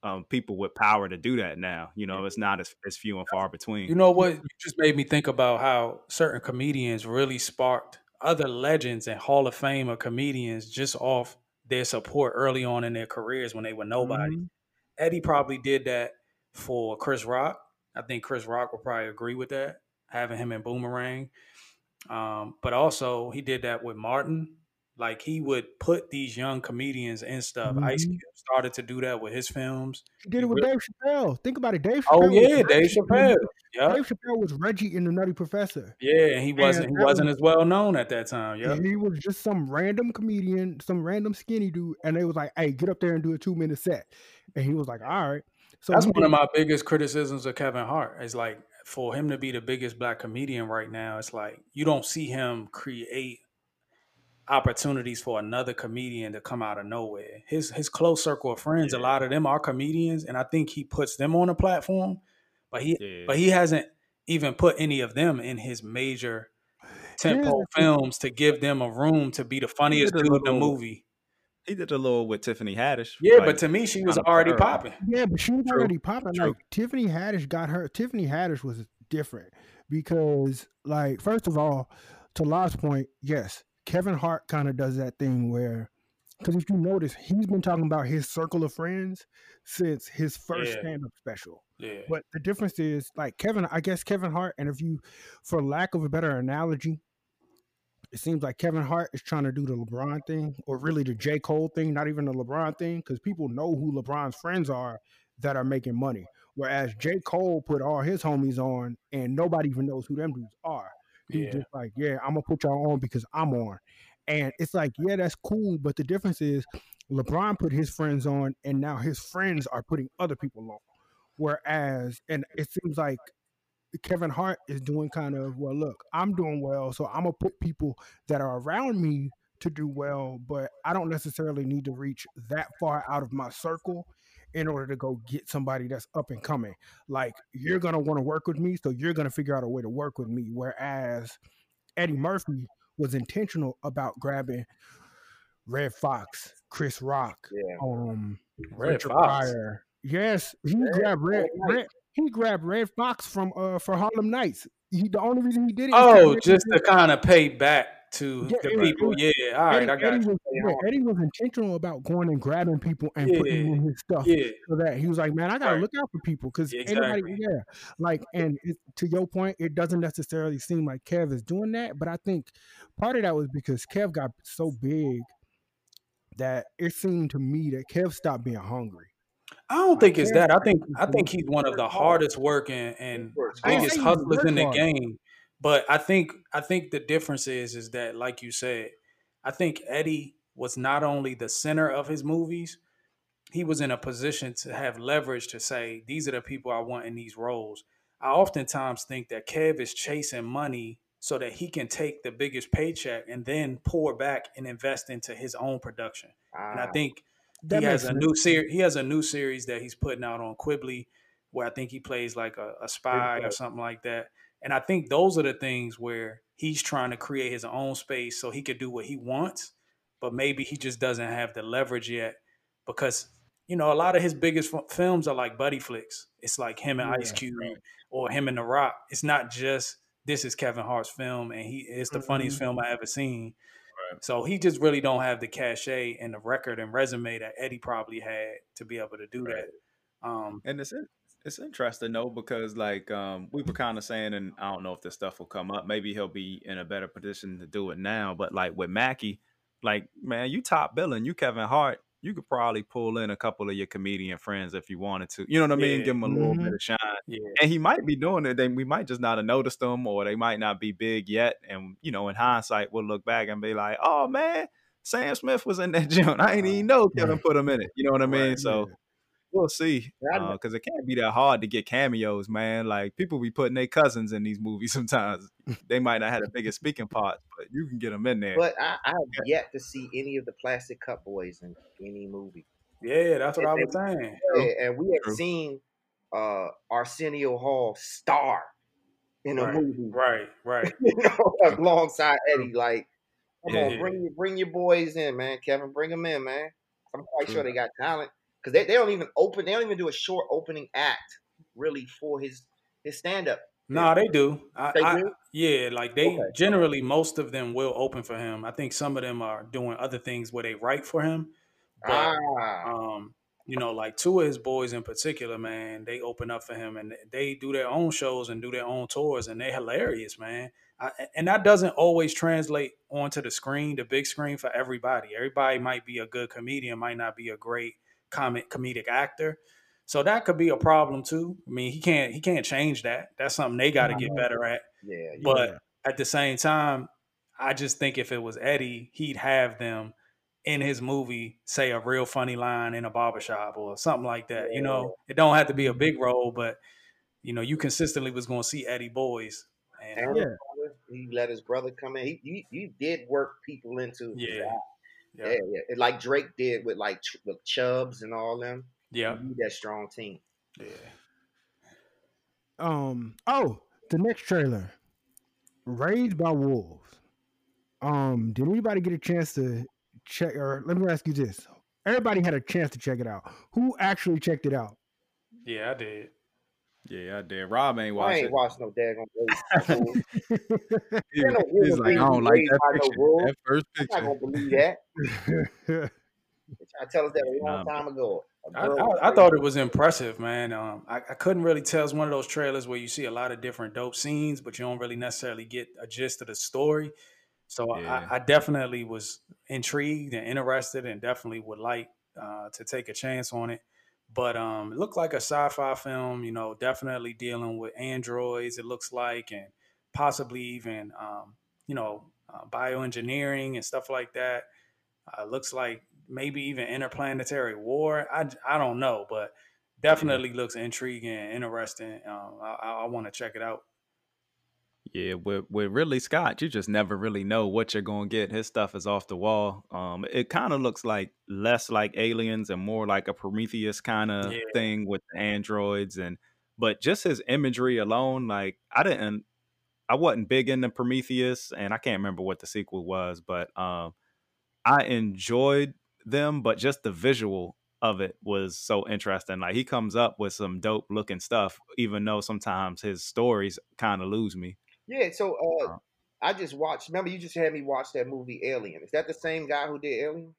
um, people with power to do that now. You know, it's not as, as few and far between. You know what? You just made me think about how certain comedians really sparked other legends and Hall of Fame of comedians just off their support early on in their careers when they were nobody. Mhm. Eddie probably did that for Chris Rock. I think Chris Rock would probably agree with that, having him in Boomerang. Um, but also, he did that with Martin. Like he would put these young comedians in stuff. Ice Mhm. Cube started to do that with his films. He did it with Dave Chappelle. Think about it, Dave. Oh Chappelle was yeah, Dave Chappelle. Yeah, Dave Chappelle was Reggie in the Nutty Professor. yeah. He wasn't. He wasn't was- as well known at that time. Yeah. He was just some random comedian, some random skinny dude, and they was like, "Hey, get up there and do a two minute set," and he was like, "All right." So That's one of my biggest criticisms of Kevin Hart. Is like for him to be the biggest black comedian right now, it's like you don't see him create opportunities for another comedian to come out of nowhere. His his close circle of friends, a lot of them are comedians, and I think he puts them on a platform, but he Yeah. but he hasn't even put any of them in his major Here's tentpole the films to give them a room to be the funniest did a dude in the movie. he did a little with Tiffany Haddish. Yeah, like, but to me, she was already her. popping. Yeah, but she was True. already popping. True. Like Tiffany Haddish got her. Tiffany Haddish was different because, like, first of all, to Law's point, yes, Kevin Hart kind of does that thing where, because if you notice, he's been talking about his circle of friends since his first Yeah. stand-up special. Yeah, But the difference is, like Kevin, I guess Kevin Hart, and if you, for lack of a better analogy, it seems like Kevin Hart is trying to do the LeBron thing, or really the J. Cole thing, not even the LeBron thing, because people know who LeBron's friends are that are making money. Whereas J. Cole put all his homies on, and nobody even knows who them dudes are. He's Yeah. just like, yeah, I'm gonna put y'all on because I'm on. And it's like, yeah, that's cool, but the difference is LeBron put his friends on, and now his friends are putting other people on. Whereas, and it seems like Kevin Hart is doing kind of, well, look, I'm doing well, so I'm gonna put people that are around me to do well, but I don't necessarily need to reach that far out of my circle in order to go get somebody that's up and coming. Like you're gonna want to work with me, so you're gonna figure out a way to work with me. Whereas Eddie Murphy was intentional about grabbing Redd Foxx, Chris Rock, Yeah. um, Red Richard Fox. Pryor. Yes, he Yeah, grabbed Red, Red Red. He grabbed Redd Foxx from uh for Harlem Nights. He the only reason he did it. Oh, just to kind of pay back to Yeah, the it was- people. Yeah, all right, Eddie, I got Eddie you. was, yeah, Eddie was intentional about going and grabbing people and putting in his stuff. Yeah, So that he was like, man, I gotta Right. look out for people because Yeah, anybody, yeah, like, and it, to your point, it doesn't necessarily seem like Kev is doing that, but I think part of that was because Kev got so big that it seemed to me that Kev stopped being hungry. I don't think it's that. I think I think he's one of the hardest working and works I ain't biggest hustlers in the game. But I think I think the difference is is that, like you said, I think Eddie was not only the center of his movies, he was in a position to have leverage to say, these are the people I want in these roles. I oftentimes think that Kev is chasing money so that he can take the biggest paycheck and then pour back and invest into his own production. And I think That he has a sense. new series. He has a new series that he's putting out on Quibi, where I think he plays like a, a spy or something like that. And I think those are the things where he's trying to create his own space so he could do what he wants, but maybe he just doesn't have the leverage yet because you know a lot of his biggest f- films are like buddy flicks. It's like him and Ice Yeah, Cube or him and The Rock. It's not just this is Kevin Hart's film and he it's the funniest Mhm. film I ever seen. Right. So he just really don't have the cachet and the record and resume that Eddie probably had to be able to do Right. that. Um, And it's in- it's interesting though because like um, we were kind of saying, and I don't know if this stuff will come up. Maybe he'll be in a better position to do it now. But like with Mackie, like man, you top billing, you Kevin Hart, you could probably pull in a couple of your comedian friends if you wanted to. You know what I mean? Yeah. Give him a little Mhm. bit of shine. yeah, And he might be doing it. Then we might just not have noticed them, or they might not be big yet. And you know, in hindsight, we'll look back and be like, "Oh man, Sam Smith was in that (laughs) joint. I ain't even know Kevin Right. put him in it." You know what I mean? Right. So we'll see. Yeah, I Because it can't be that hard to get cameos, man. Like people be putting their cousins in these movies (laughs) sometimes. they might not have the biggest speaking parts, but you can get them in there. But I, I have yet to see any of the Plastic Cup Boyz in any movie. yeah, that's what I was saying. Yeah, and we have True. seen uh, Arsenio Hall star in a Right, movie, Right, right. (laughs) you know, alongside Eddie. Like, come Yeah. on, bring your bring your boys in, man. Kevin, bring them in, man. I'm quite sure they got talent because they, they don't even open. They don't even do a short opening act really for his his stand up. No, they do. I, They I- do? Yeah, like they Okay. generally most of them will open for him. I think some of them are doing other things where they write for him. But Ah, um, you know, like two of his boys in particular, man, they open up for him and they do their own shows and do their own tours, and they're hilarious, man. I, and that doesn't always translate onto the screen, the big screen for everybody. Everybody might be a good comedian, might not be a great comic comedic actor. So that could be a problem too. I mean, he can't he can't change that. That's something they got to get better at. yeah, yeah. But at the same time, I just think if it was Eddie, he'd have them in his movie say a real funny line in a barbershop or something like that. You know, it don't have to be a big mm-hmm. role, but you know, you consistently was going to see Eddie Boys. And And Yeah. he let his brother come in. He, he, he did work people into Yeah. Yeah, yeah, yeah. Like Drake did with like with Chubbs and all them. yeah, You need that strong team. yeah. Um. Oh, the next trailer, Raised by Wolves. Um. Did anybody get a chance to check? Or let me ask you this: Everybody had a chance to check it out. Who actually checked it out? Yeah, I did. Yeah, I did. Rob ain't watching. I ain't watched no daggone Raised by Wolves. He- Ain't no he's like, I don't like that by no picture. That first I'm not gonna believe that. They try to tell us that a long Nah, time ago. I, I, I thought it was impressive, man. Um, I, I couldn't really tell. It's one of those trailers where you see a lot of different dope scenes, but you don't really necessarily get a gist of the story. So Yeah. I, I definitely was intrigued and interested, and definitely would like uh, to take a chance on it. But um, it looked like a sci-fi film. You know, definitely dealing with androids. It looks like, and possibly even um, you know uh, bioengineering and stuff like that. Uh, looks like maybe even interplanetary war. I, I don't know, but definitely looks intriguing and interesting. Um, I, I want to check it out. Yeah, with with Ridley Scott, you just never really know what you're gonna get. His stuff is off the wall. Um, it kind of looks like less like aliens and more like a Prometheus kind of Yeah. thing with the androids and but just his imagery alone, like I didn't I wasn't big into Prometheus and I can't remember what the sequel was, but um I enjoyed them, but just the visual of it was so interesting. Like he comes up with some dope looking stuff, even though sometimes his stories kind of lose me. Yeah, so uh, Uh. I just watched. Remember, you just had me watch that movie Alien. Is that the same guy who did Alien?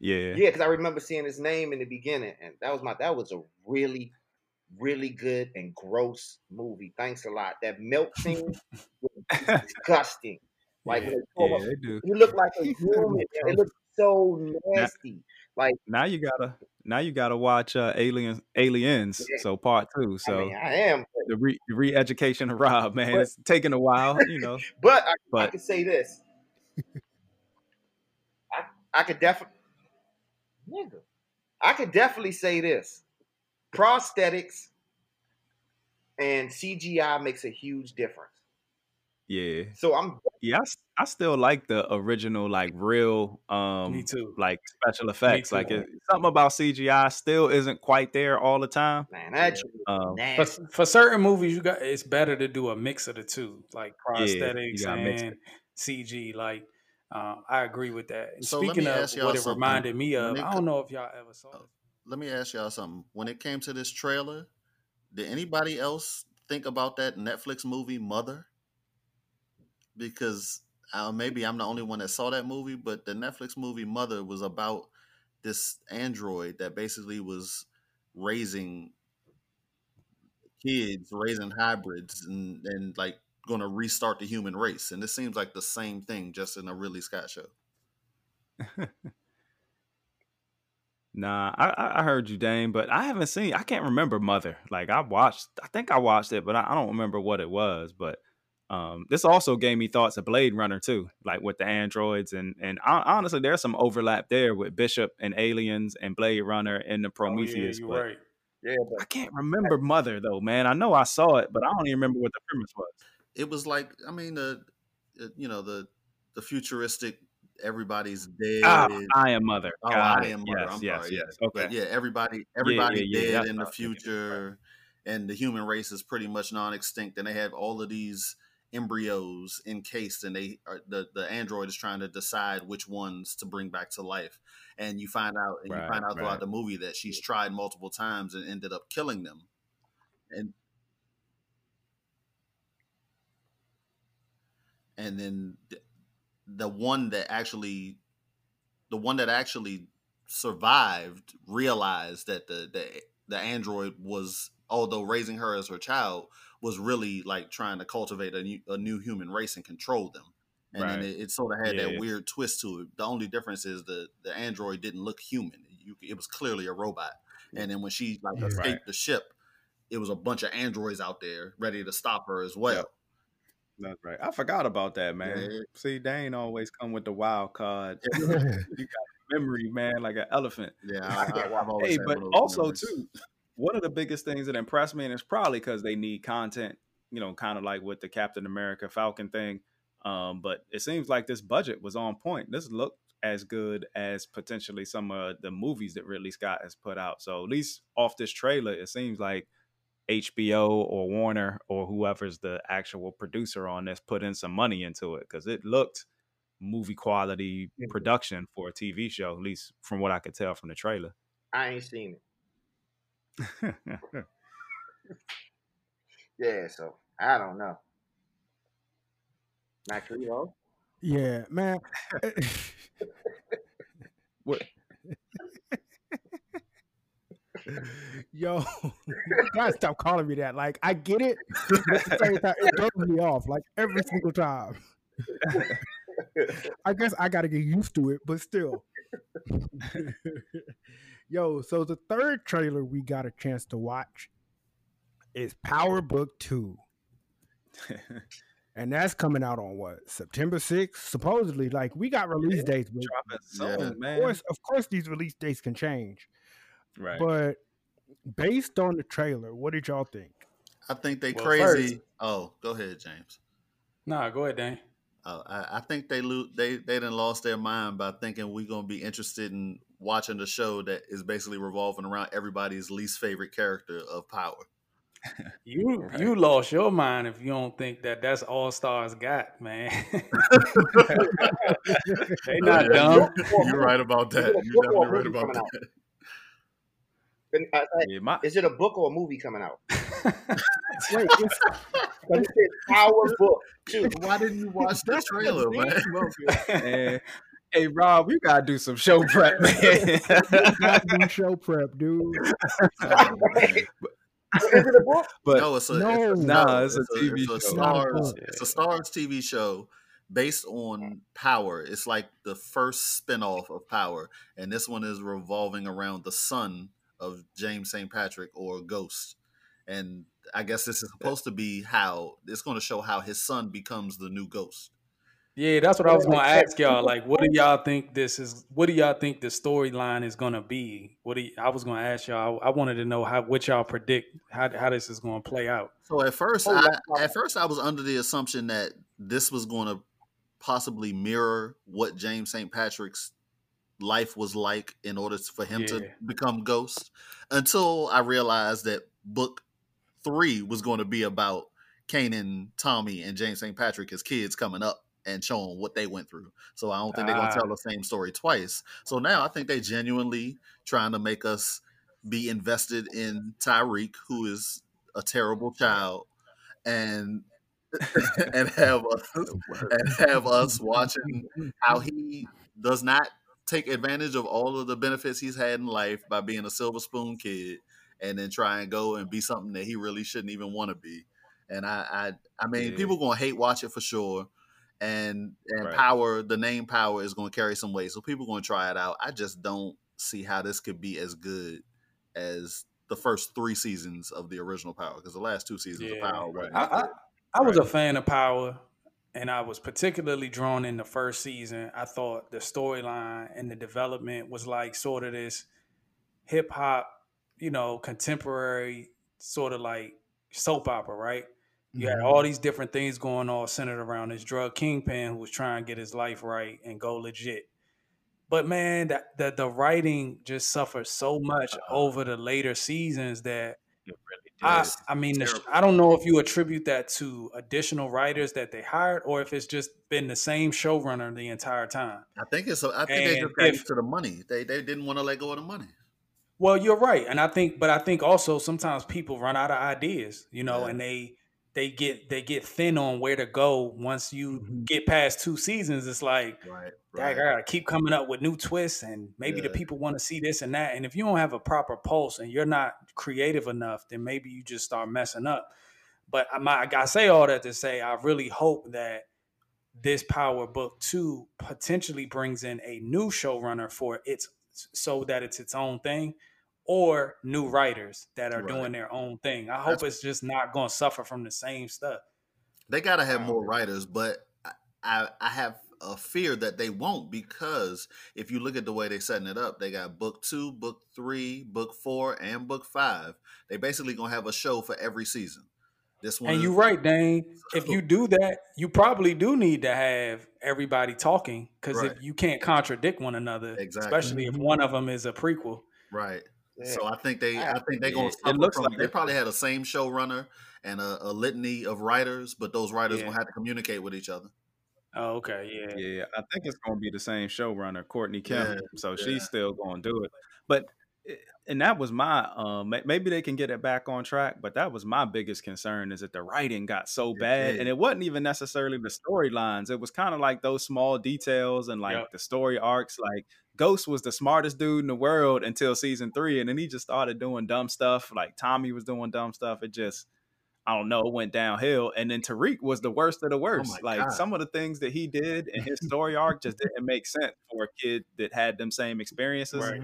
Yeah. Yeah, because I remember seeing his name in the beginning, and that was my. That was a really, really good and gross movie. Thanks a lot. That milk (laughs) scene was disgusting. (laughs) Like Yeah. Yeah, up, they do. he looked like a (laughs) human. It looked so nasty. Like Now you gotta now you gotta watch uh Aliens Aliens, Yeah. so part two. So I mean, I am, the re re-education of Rob, man. But- it's taking a while, you know. (laughs) but I, I But could say this. I I could definitely, nigga, I could definitely say this. Prosthetics and CGI makes a huge difference. Yeah. So I'm Yeah, I still like the original, like real, um, Me too. like special effects. too. Like it, something about CGI still isn't quite there all the time. man, that shit was Um, For, for certain movies, you got it's better to do a mix of the two, like prosthetics gotta and CG. Like, uh, I agree with that. And So let speaking me of ask y'all what it something. reminded me of, it I don't know if y'all ever saw it. Let me ask y'all something. When it came to this trailer, did anybody else think about that Netflix movie Mother? Because uh, maybe I'm the only one that saw that movie, but the Netflix movie Mother was about this android that basically was raising kids, raising hybrids, and, and like going to restart the human race. And this seems like the same thing, just in a Ridley Scott show. (laughs) Nah, I, I- heard you, Dane, but I haven't seen. I can't remember Mother. Like I watched, I think I watched it, but I, I don't remember what it was. But um, this also gave me thoughts of Blade Runner too, like with the androids and and honestly, there's some overlap there with Bishop and Aliens and Blade Runner and the Oh, yeah, Prometheus. but right. Yeah, I can't remember Mother though, man. I know I saw it, but I don't even remember what the premise was. it was like I mean the uh, you know the the futuristic everybody's dead. Ah, I am Mother. oh, Got I it. am mother. Yes, I'm yes, sorry. yes. Yeah. Okay. But yeah, everybody everybody yeah, yeah, dead that's in the I was thinking. future, and the human race is pretty much non-extinct, and they have all of these embryos encased, and they are the the android is trying to decide which ones to bring back to life. And you find out, and you find out throughout right. the movie that she's tried multiple times and ended up killing them. And and then th- the one that actually the one that actually survived realized that the the, the android was although raising her as her child was really like trying to cultivate a new, a new human race and control them and then it, it sort of had Yeah. that weird twist to it the only difference is the the android didn't look human you, it was clearly a robot and then when she like Yeah. escaped Right. the ship it was a bunch of androids out there ready to stop her as well Yep. That's right. I forgot about that, man. Yeah. See, Dane always come with the wild card. (laughs) You got memory, man, like an elephant. yeah (laughs) I, I, I've always Hey, had but one of those also memories. too, one of the biggest things that impressed me, and it's probably because they need content, you know, kind of like with the Captain America Falcon thing. Um, but it seems like this budget was on point. This looked as good as potentially some of the movies that Ridley Scott has put out. So at least off this trailer, it seems like HBO or Warner or whoever's the actual producer on this put in some money into it because it looked movie quality production for a TV show, at least from what I could tell from the trailer. I ain't seen it. (laughs) Yeah, so I don't know. Mac, you? Yeah, man. What? (laughs) Yo, you gotta stop calling me that. Like, I get it, but at the same time, it throws me off like every single time. (laughs) I guess I gotta get used to it, but still. Yo, so the third trailer we got a chance to watch is Power Book 2. (laughs) And that's coming out on what September 6th? Supposedly, like we got release dates, but Dropping Yeah. soon, of man. course, of course, these release dates can change. Right. But based on the trailer, what did y'all think? I think they Well, crazy. first- oh, go ahead, James. Nah, go ahead, Dan. Uh, I, I think they lo- they they done lost their mind by thinking we're gonna be interested in watching the show that is basically revolving around everybody's least favorite character of Power. (laughs) You Right. you lost your mind if you don't think that that's all Starz got, man. (laughs) they not Yeah, dumb. You're, you're right about that. You're definitely right about coming that. And uh, I- I- yeah, my, Is it a book or a movie coming out? (laughs) Wait, it's, But it said Power Book two. Why didn't you watch the trailer, man? Man. Hey Rob, we gotta do some show prep, (laughs) man. you gotta do show prep, dude. (laughs) Oh. Is it a book? but no, it's a, No. it's a, Nah, no, it's a TV it's show. Not a Starz, book. it's a Starz TV show based on Power. It's like the first spinoff of Power, and this one is revolving around the son of James St. Patrick or Ghost. And I guess this is supposed to be how it's going to show how his son becomes the new Ghost. Yeah, that's what I was going to ask y'all. Like, what do y'all think this is? What do y'all think the storyline is going to be? What do you, I was going to ask y'all? I, I, wanted to know how what y'all predict how how this is going to play out. So at first, oh, I, at first I was under the assumption that this was going to possibly mirror what James St. Patrick's life was like in order for him yeah. to become Ghost. Until I realized that book three was going to be about Kanan, Tommy, and James St. Patrick as kids coming up and showing what they went through. So I don't think they're gonna tell ah. the same story twice. So now I think they genuinely trying to make us be invested in Tariq, who is a terrible child, and (laughs) and have us and have us watching how he does not take advantage of all of the benefits he's had in life by being a silver spoon kid and then try and go and be something that he really shouldn't even want to be. And I, I, I mean, yeah. people gonna hate watch it for sure and and right. power the name power is going to carry some weight so people are going to try it out i just don't see how this could be as good as the first three seasons of the original power because the last two seasons yeah, of power right. I, I, I, was right. a fan of power and i was particularly drawn in the first season i thought the storyline and the development was like sort of this hip-hop you know contemporary sort of like soap opera right you had all these different things going on centered around this drug kingpin who was trying to get his life right and go legit. But man, the the, the writing just suffered so much uh over the later seasons that really I, I mean, the, I don't know if you attribute that to additional writers that they hired, or if it's just been the same showrunner the entire time. I think it's. I think and they just got if, to the money. They they didn't want to let go of the money. Well, you're right, and I think, but I think also sometimes people run out of ideas, you know, yeah. and they they get they get thin on where to go once you mm-hmm. get past two seasons. It's like, right, right. I gotta keep coming up with new twists, and maybe yeah. the people want to see this and that. And if you don't have a proper pulse and you're not creative enough, then maybe you just start messing up. But I, I gotta say all that to say, I really hope that this Power Book Two potentially brings in a new showrunner for its so that it's its own thing or new writers that are right. doing their own thing. I hope That's, it's just not going to suffer from the same stuff. They got to have more writers, but I, I have a fear that they won't because if you look at the way they're setting it up, they got book two, book three, book four, and book five. They basically gonna have a show for every season. This one, and you're right, Dane. If you do that, you probably do need to have everybody talking because right. if you can't contradict one another, exactly. especially if one of them is a prequel. Right. So I think they, I think they're going to. It looks from, like they probably had the same showrunner and a, a, litany of writers, but those writers yeah. will have to communicate with each other. Oh, okay, yeah, yeah. I think it's going to be the same showrunner, Courtney Kemp. Yeah, so yeah. she's still going to do it. But eh, and that was my um maybe they can get it back on track, but that was my biggest concern is that the writing got so bad, and it wasn't even necessarily the storylines. It was kind of like those small details and like yep. the story arcs, like Ghost was the smartest dude in the world until season three, and then he just started doing dumb stuff. Like Tommy was doing dumb stuff. It just, I don't know, went downhill. And then Tariq was the worst of the oh worst. Oh like God. some of the things that he did in his (laughs) story arc just didn't make sense for a kid that had them same experiences. Right.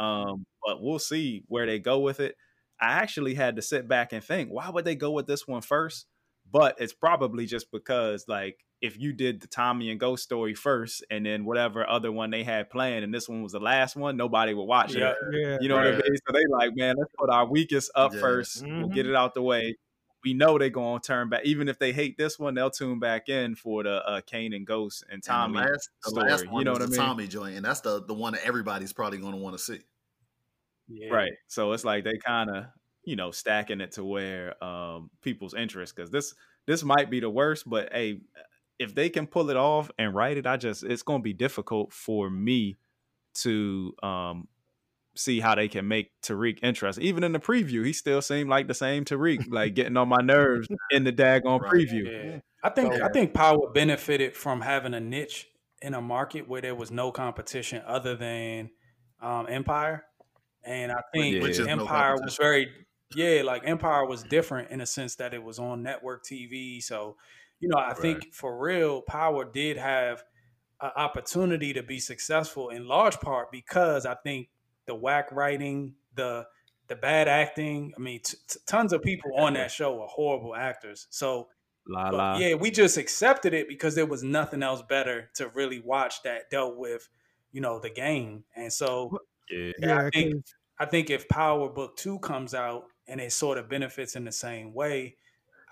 Um, but we'll see where they go with it. I actually had to sit back and think, why would they go with this one first? But it's probably just because like if you did the Tommy and Ghost story first, and then whatever other one they had planned, and this one was the last one, nobody would watch yeah, it. Yeah, you know right. what I mean? So they like, man, let's put our weakest up yeah. 1st mm-hmm. We'll get mm-hmm. it out the way. We know they're gonna turn back. Even if they hate this one, they'll tune back in for the uh, Kane and Ghost and Tommy and the last, the story. Last you know what I mean? Tommy joint, and that's the the one that everybody's probably gonna want to see. Yeah. Right. So it's like they kind of you know stacking it to where um, people's interest because this this might be the worst, but hey, if they can pull it off and write it, I just it's going to be difficult for me to um see how they can make Tariq interest. Even in the preview, he still seemed like the same Tariq, like (laughs) getting on my nerves in the daggone right. preview. Yeah. I think I think Power benefited from having a niche in a market where there was no competition other than um, Empire, and I think yeah. Empire no was very yeah, like Empire was different in a sense that it was on network TV, so you know, I right. think for real, Power did have an opportunity to be successful in large part because I think the whack writing, the the bad acting. I mean, t- t- tons of people on that show are horrible actors. So La la. yeah, we just accepted it because there was nothing else better to really watch that dealt with, you know, the game. And so Yeah. Yeah, I think- 'cause- I think if Power Book Two comes out and it sort of benefits in the same way,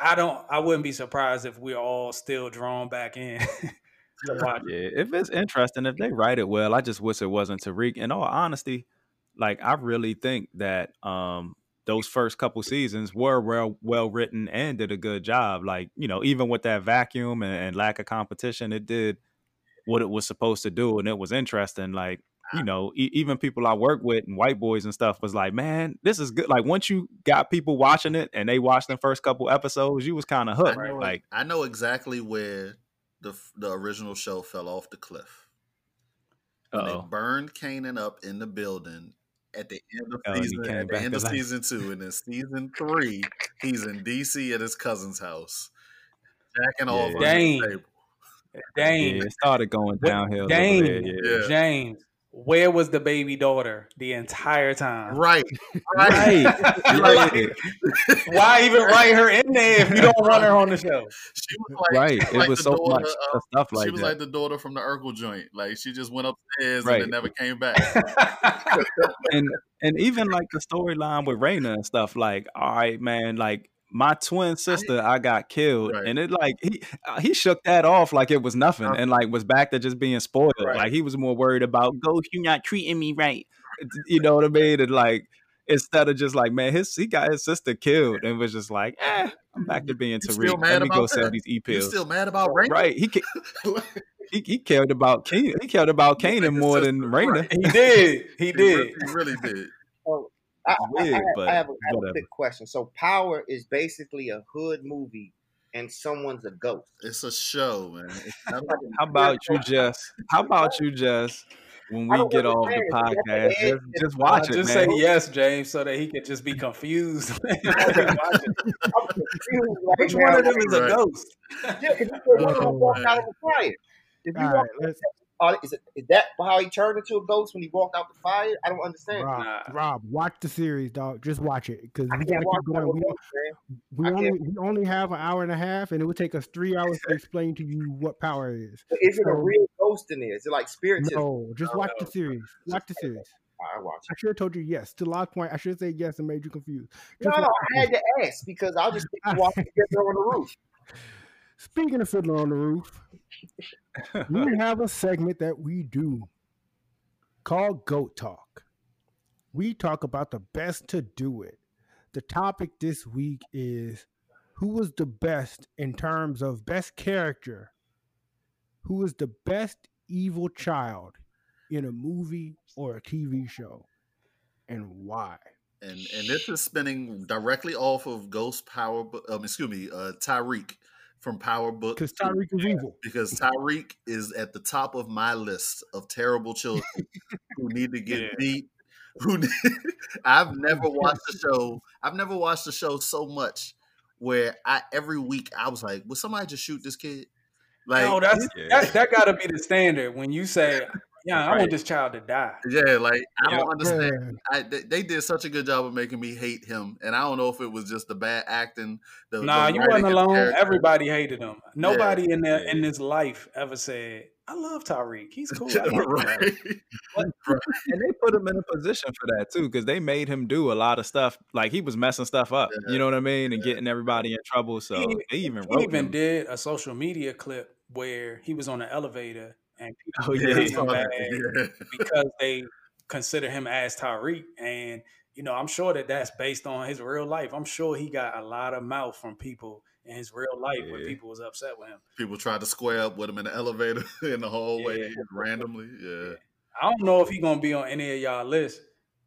I don't. I wouldn't be surprised if we're all still drawn back in. (laughs) Yeah, if it's interesting, if they write it well, I just wish it wasn't Tariq. In all honesty, like I really think that um those first couple seasons were well well written and did a good job. Like you know, even with that vacuum and, and lack of competition, it did what it was supposed to do, and it was interesting. Like you know, e- even people I work with and white boys and stuff was like, man, this is good. Like once you got people watching it and they watched the first couple episodes, you was kind of I hooked. know, Like I know exactly where the the original show fell off the cliff. When they burned Kanan up in the building at the end of Oh, season at the end of alive. season two, and then season three, he's in DC at his cousin's house, jacking off Yeah. under Dang. the table. Dane, yeah, it started going downhill. a Dane, yeah. Yeah. James, where was the baby daughter the entire time? Right, right. (laughs) Right. Like- Why even write her in there if you don't want her on the show? She was like, right. It like was the so daughter much of- stuff like she was that. like the daughter from the Urkel joint. Like she just went upstairs Right. and then never came back. (laughs) and and even like the storyline with Raina and stuff. Like, all right, man, like my twin sister, I got killed, Right. and it like he uh, he shook that off like it was nothing, Uh-huh. and like was back to just being spoiled. Right. Like he was more worried about Ghost, you not treating me right. You know what I mean? And like instead of just like, man, his he got his sister killed, and was just like, eh, I'm back to being You still Tariq. mad Let me go about sell that? these e You pills. still mad about Raina? Right? He ca- (laughs) he, he cared about Kanan. He cared about Yeah, Kanan more sister, than Raina. right. he did. He He did. really, he really did. So I, I, I, have, but I have a, I have a quick question. So Power is basically a hood movie, and someone's a ghost. It's a show, man. It's (laughs) not like (laughs) How about you Jess? How about you Jess? When we get off the podcast, It's just, like- just Uh, watch it, just man. say yes, James, so that he could just be confused. (laughs) I'm confused right Which now. one of them is a ghost? Yeah, because you said one of them walked man. out of the fire. If you All walk, right, let's uh, is, it, is that how he turned into a ghost when he walked out the fire? I don't understand. Rob, Nah. Rob, watch the series, dog. Just watch it because we gotta keep going. We, ghosts, we only we only have an hour and a half, and it would take us three hours to (laughs) explain to you what power is. But Is it a real ghost in there? Is it like spiritism? No, just watch no. the series. Watch the series. I watch I should have told you yes. To the last point, I should say yes and made you confused. it. No, no, I had to ask because I'll just (laughs) think walking together on the roof. Speaking of Fiddler on the Roof, we (laughs) have a segment that we do called Goat Talk. We talk about the best to do it. The topic this week is who was the best in terms of best character? Who was the best evil child in a movie or a TV show? And why? and and this is spinning directly off of Ghost Power. Um, excuse me, uh, Tariq from Power Book. Because Tariq is evil. because Tariq is at the top of my list of terrible children who need to get Yeah. beat. Who need, (laughs) I've never (laughs) watched the show. I've never watched the show so much where I every week I was like, "Will somebody just shoot this kid?" Like, no, that's Yeah. (laughs) that, that got to be the standard when you say, "Yeah, I want this child to die." yeah, like I Yeah. don't understand. I, they, they did such a good job of making me hate him, and I don't know if it was just the bad acting. The, Nah, the you writing wasn't alone. character. Everybody hated him. Nobody in there in Yeah. this life ever said, "I love Tariq. He's (laughs) cool." I like him." (laughs) right? and they put him in a position for that too, because they made him do a lot of stuff. Like he was messing stuff up. Yeah. You know what I mean, and getting everybody in trouble. So He- they even He wrote even him. did a social media clip where he was on an elevator and (laughs) people Oh, Yeah, I treated saw him that. bad Yeah. (laughs) because they consider him as Tariq. And you know, I'm sure that that's based on his real life. I'm sure he got a lot of mouth from people in his real life where Yeah. people was upset with him. People tried to square up with him in the elevator (laughs) in the hallway Yeah. randomly. Yeah. I don't know if he's gonna be on any of y'all lists,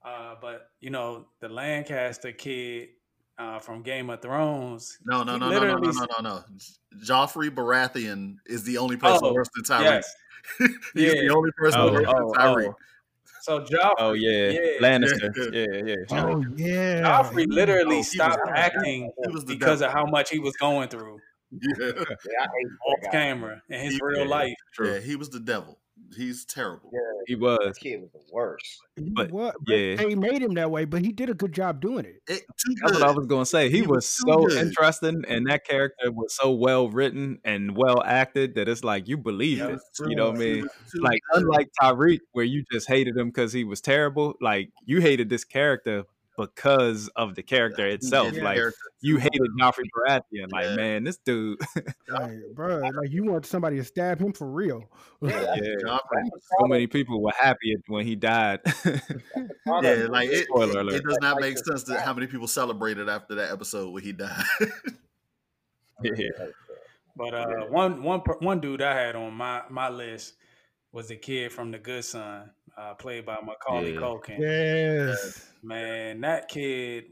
uh, but you know, the Lancaster kid uh, from Game of Thrones. No, no, no, no, no, no, no, no, no. Joffrey Baratheon is the only person Oh, worse than Tariq. Yes. (laughs) He's Yeah. the only person Oh, worse oh, than Tariq. oh. So Joffrey, Oh yeah, Yeah. Lannister. (laughs) Yeah. Yeah, yeah. Oh yeah. Joffrey literally Oh, he was stopped acting was because devil. of how much he was going through (laughs) Yeah. Yeah, I hate off camera in his He- real yeah. life. True. yeah, he was the devil. He's terrible. Yeah, He was. that kid was the worst. He But, wa- yeah. they made him that way, but he did a good job doing it. It, That's good. what I was gonna say. He, He was, was so good. interesting, and that character was so well written and well acted that it's like you believe Yeah, it. Too- You know what I mean? Like good. unlike Tariq, where you just hated him because he was terrible. Like you hated this character because of the character itself. Yeah, like character. you hated Joffrey Baratheon. Like Yeah. man, this dude. (laughs) Like, bro, like you want somebody to stab him for real. (laughs) yeah. Joffrey. So many people were happy when he died. (laughs) Yeah, like it, Spoiler it, it does not make sense that how many people celebrated after that episode when he died. yeah. But uh, one one per- one dude I had on my my list was the kid from The Good Son, uh, played by Macaulay Yeah. Culkin. Yes. Man, that kid.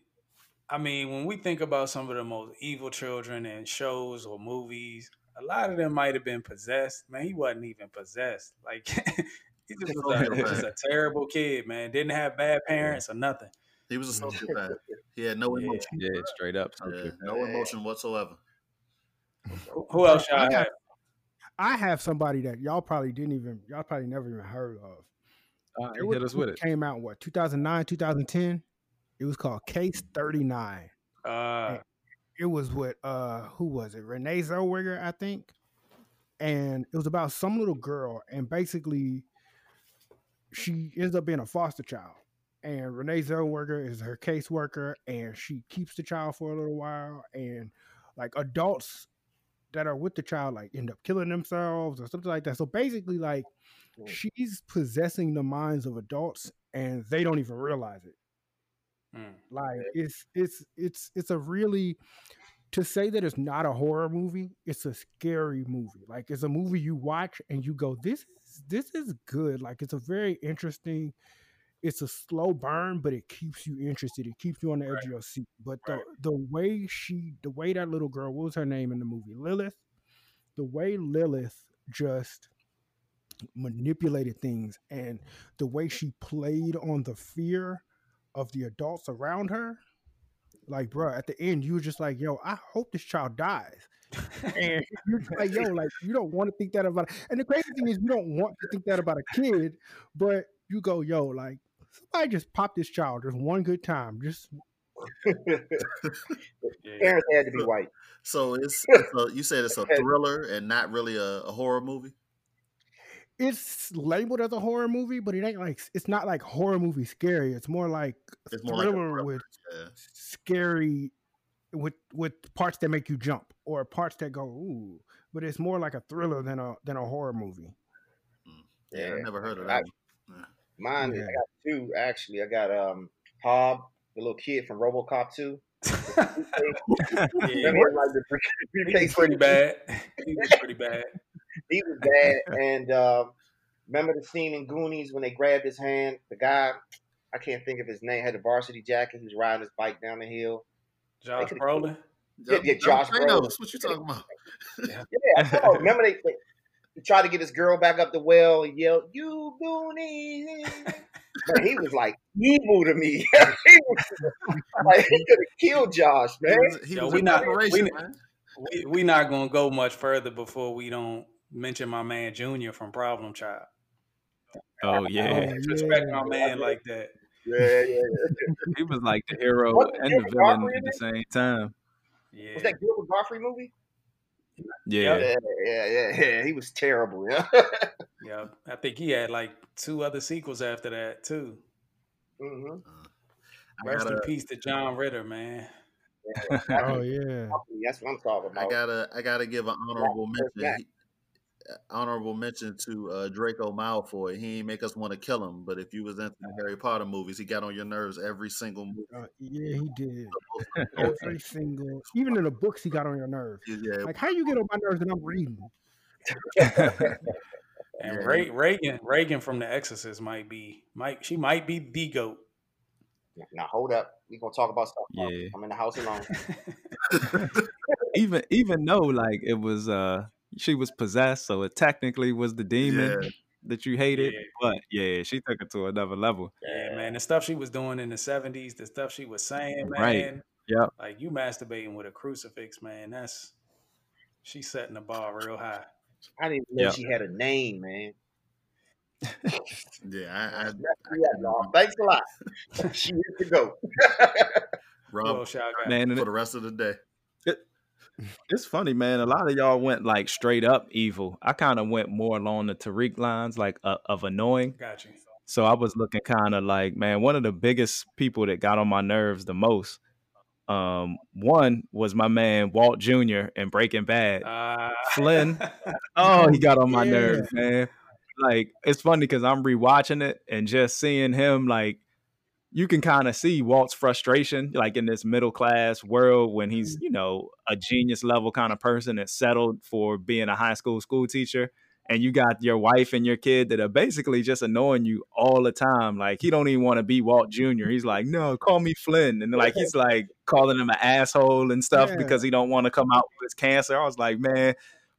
I mean, when we think about some of the most evil children in shows or movies, a lot of them might have been possessed. Man, he wasn't even possessed. Like (laughs) he just was a, just a (laughs) terrible kid, man. Didn't have bad parents or nothing. he was a (laughs) sociopath. He had no Yeah. emotion. Yeah, straight up. Yeah, no emotion whatsoever. Who, who else y'all I got- have? I have somebody that y'all probably didn't even y'all probably never even heard of. Right, There was hit us with it. Came out in what 2009, 2010. It was called Case 39. Uh, It was with uh who was it? Renee Zellweger, I think. And it was about some little girl, and basically she ends up being a foster child. And Renee Zellweger is her caseworker, and she keeps the child for a little while. And like adults that are with the child, like end up killing themselves or something like that. So basically, like. She's possessing the minds of adults, and they don't even realize it. mm, Like it's it's it's it's a really to say that it's not a horror movie, it's a scary movie. Like it's a movie you watch and you go, This is this is good. Like it's a very interesting, it's a slow burn, but it keeps you interested. It keeps you on the edge of your seat. But the the way she the way that little girl, what was her name in the movie? Lilith. The way Lilith just manipulated things and the way she played on the fear of the adults around her. Like, bro, at the end, you were just like, yo, I hope this child dies. And (laughs) you're just like, yo, like, you don't want to think that about And the crazy thing is, you don't want to think that about a kid, but you go, yo, like, somebody just pop this child just one good time. Just. (laughs) Parents had to be white. So it's, it's a, you said it's a (laughs) thriller and not really a, a horror movie. It's labeled as a horror movie, but it ain't like, it's not like horror movie scary. It's more like It's more like thriller thriller. with Yeah. scary with with parts that make you jump or parts that go ooh but it's more like a thriller than a than a horror movie Yeah, I never heard of I- that. one. Mine, Yeah. I got two actually. I got um Hob, the little kid from RoboCop 2. yeah, (laughs) Remember, (laughs) like the he was pretty bad. He was pretty bad. He was bad. and um, remember the scene in Goonies when they grabbed his hand? The guy, I can't think of his name, had a varsity jacket. He was riding his bike down the hill. Josh Brolin. Yeah, yeah, Josh Thanos, Brolin. What you talking about? Yeah, oh, remember they, they he tried to get his girl back up the well. He yelled, "You Goonies!" Man, he was like evil to me. (laughs) he was like he could have killed Josh, He man. was, he Yo, was we in not- we- man. We we not gonna go much further before we don't mention my man Junior from Problem Child. Oh yeah, Oh, Disrespect yeah. my man like that. Yeah, yeah, yeah. (laughs) he was like the hero Wasn't and the villain Gottfried at the same time. Yeah. Was that Gilbert Gottfried movie? Yeah, Yeah, yeah, yeah, yeah. He was terrible. Yeah. Yeah. I think he had like two other sequels after that too. hmm I Rest in gotta, peace to John Ritter, man. (laughs) oh yeah That's what I'm talking about. I gotta, I gotta give an honorable First mention. Back. He- honorable mention to uh, Draco Malfoy. He ain't make us want to kill him, but if you was into the Harry Potter movies, he got on your nerves every single movie. uh, yeah he did (laughs) every single even in the books he got on your nerves Yeah, like how you get on my nerves and i'm reading (laughs) And Yeah. Ray, Regan, Regan from The Exorcist might be, might she might be the goat. Now hold up. We gonna talk about stuff. Yeah. I'm in the house alone. (laughs) even even though like it was uh she was possessed, so it technically was the demon Yeah. that you hated. Yeah. But yeah, she took it to another level. yeah, man, the stuff she was doing in the '70s, the stuff she was saying, man. Right. Yep. Like you masturbating with a crucifix, man. That's she's setting the bar real high. I didn't know Yeah. she had a name, man. Yeah, I, I, Yeah, y'all. Thanks a lot. (laughs) she is to go. (laughs) Rob Well. Man, for the rest of the day. It's funny, man. A lot of y'all went like straight up evil. I kind of went more along the Tariq lines, like uh, of annoying. Got you. So I was looking kind of like, man, one of the biggest people that got on my nerves the most. Um, one was my man Walt Jr. in Breaking Bad. Uh, Flynn. (laughs) Oh, he got on my Yeah. nerves, man. Like it's funny because I'm rewatching it and just seeing him like you can kind of see Walt's frustration, like in this middle class world when he's, mm. you know, a genius level kind of person that's settled for being a high school school teacher. And you got your wife and your kid that are basically just annoying you all the time. Like he don't even want to be Walt Jr. He's like, no, call me Flynn. And like he's (laughs) like calling him an asshole and stuff Yeah. because he don't want to come out with his cancer. I was like, man,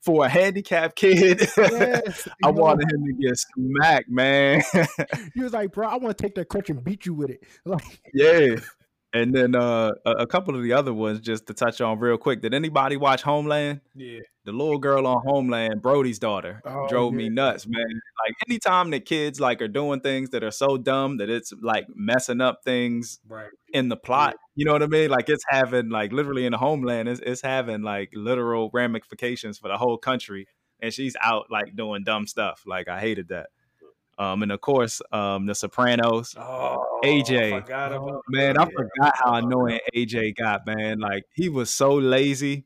for a handicapped kid, Yes, (laughs) I know, wanted him to get smacked, man. (laughs) He was like, bro, I want to take that crutch and beat you with it. (laughs) Like, yeah. And then uh, a, couple of the other ones, just to touch on real quick. Did anybody watch Homeland? yeah. The little girl on Homeland, Brody's daughter, Oh, drove me nuts, man. Like anytime that kids like are doing things that are so dumb that it's like messing up things Right. in the plot. You know what I mean? Like it's having like literally in the homeland, it's, it's having like literal ramifications for the whole country. And she's out like doing dumb stuff. Like I hated that. Um, and of course, um, The Sopranos. Oh, AJ. I forgot about Man, I forgot how annoying AJ got. Man, like he was so lazy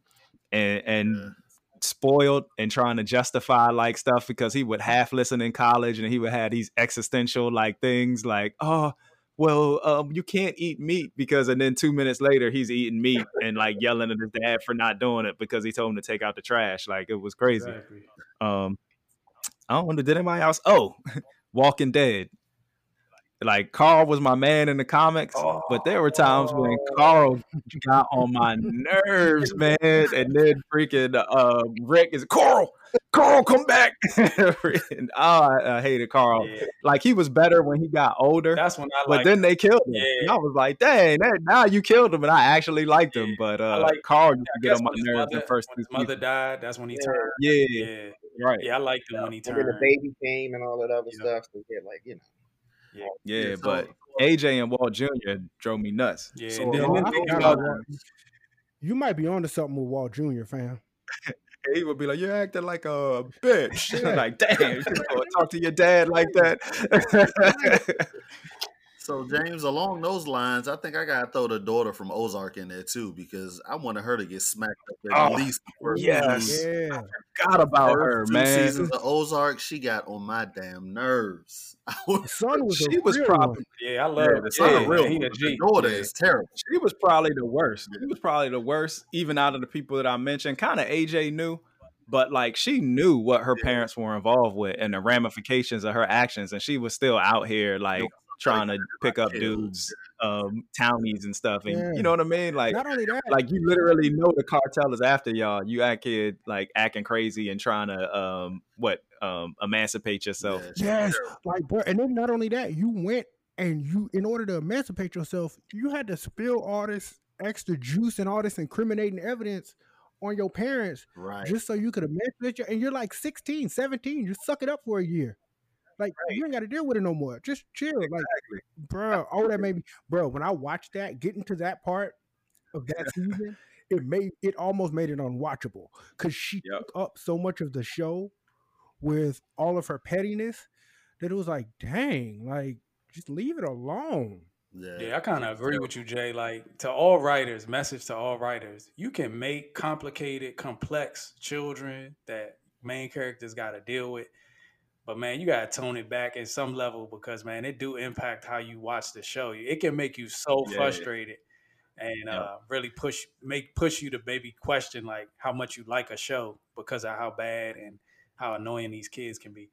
and and Yeah. spoiled and trying to justify like stuff because he would half listen in college and he would have these existential like things like, oh, well, um, you can't eat meat because, and then two minutes later he's eating meat and like yelling at his dad for not doing it because he told him to take out the trash. Like it was crazy. Exactly. Um, I don't know. Did anybody else? Oh, (laughs) Walking Dead. Like Carl was my man in the comics, but there were times when Carl got on my nerves, man. And then freaking uh, Rick is Carl, Carl, come back. (laughs) and, oh, I, I hated Carl. Yeah. Like he was better when he got older, That's when I but then they killed him. Yeah. I was like, dang, that, now you killed him, and I actually liked him. But uh, like- Carl used to get on my nerves mother, the first when his mother died, that's when he Yeah. turned. Yeah, Yeah, right. yeah, I liked him when he And then the baby came and all that other Yeah. stuff. So yeah, like you know. Yeah, Yeah, so- but AJ and Walt Jr. drove me nuts. Yeah, So and then, Oh, and then forgot you about Walt. (laughs) You might be onto something with Walt Jr., fam. He would be like, "You're acting like a bitch." (laughs) like, damn, you gonna talk to your dad like that? (laughs) So James, along those lines, I think I gotta throw the daughter from Ozark in there too because I wanted her to get smacked up at Oh, least the first yes. two- Yeah. God about first her, two man. seasons of Ozark. She got on my damn nerves. (laughs) Was- son was She a was probably one. yeah, I love Yeah, it. the son Yeah, real he one, a but G. The daughter Yeah. is terrible. She was probably the worst. She was probably the worst, even out of the people that I mentioned. Kind of AJ knew, but like she knew what her parents were involved with and the ramifications of her actions, and she was still out here like trying to pick up dudes, um, townies and stuff. And Yeah. you know what I mean? Like, Not only that, like you literally know the cartel is after y'all. You act kid like acting crazy and trying to um what um emancipate yourself. Yeah, yes, like bro, and then not only that, you went and you, in order to emancipate yourself, you had to spill all this extra juice and all this incriminating evidence on your parents Right. just so you could emancipate you. And you're like 16, 17, you suck it up for a year. Like you ain't got to deal with it no more. Just chill. Like, bro, all that made me, bro. When I watched that, getting to that part of that season, it made it almost made it unwatchable because she Yep. took up so much of the show with all of her pettiness that it was like, dang, like just leave it alone. Yeah. Yeah, I kind of agree with you, Jay. Like to all writers, message to all writers: you can make complicated, complex children that main characters got to deal with, but man, you got to tone it back at some level because man, it do impact how you watch the show. It can make you so Yeah. frustrated and Yeah. uh, really push make push you to maybe question like how much you like a show because of how bad and how annoying these kids can be.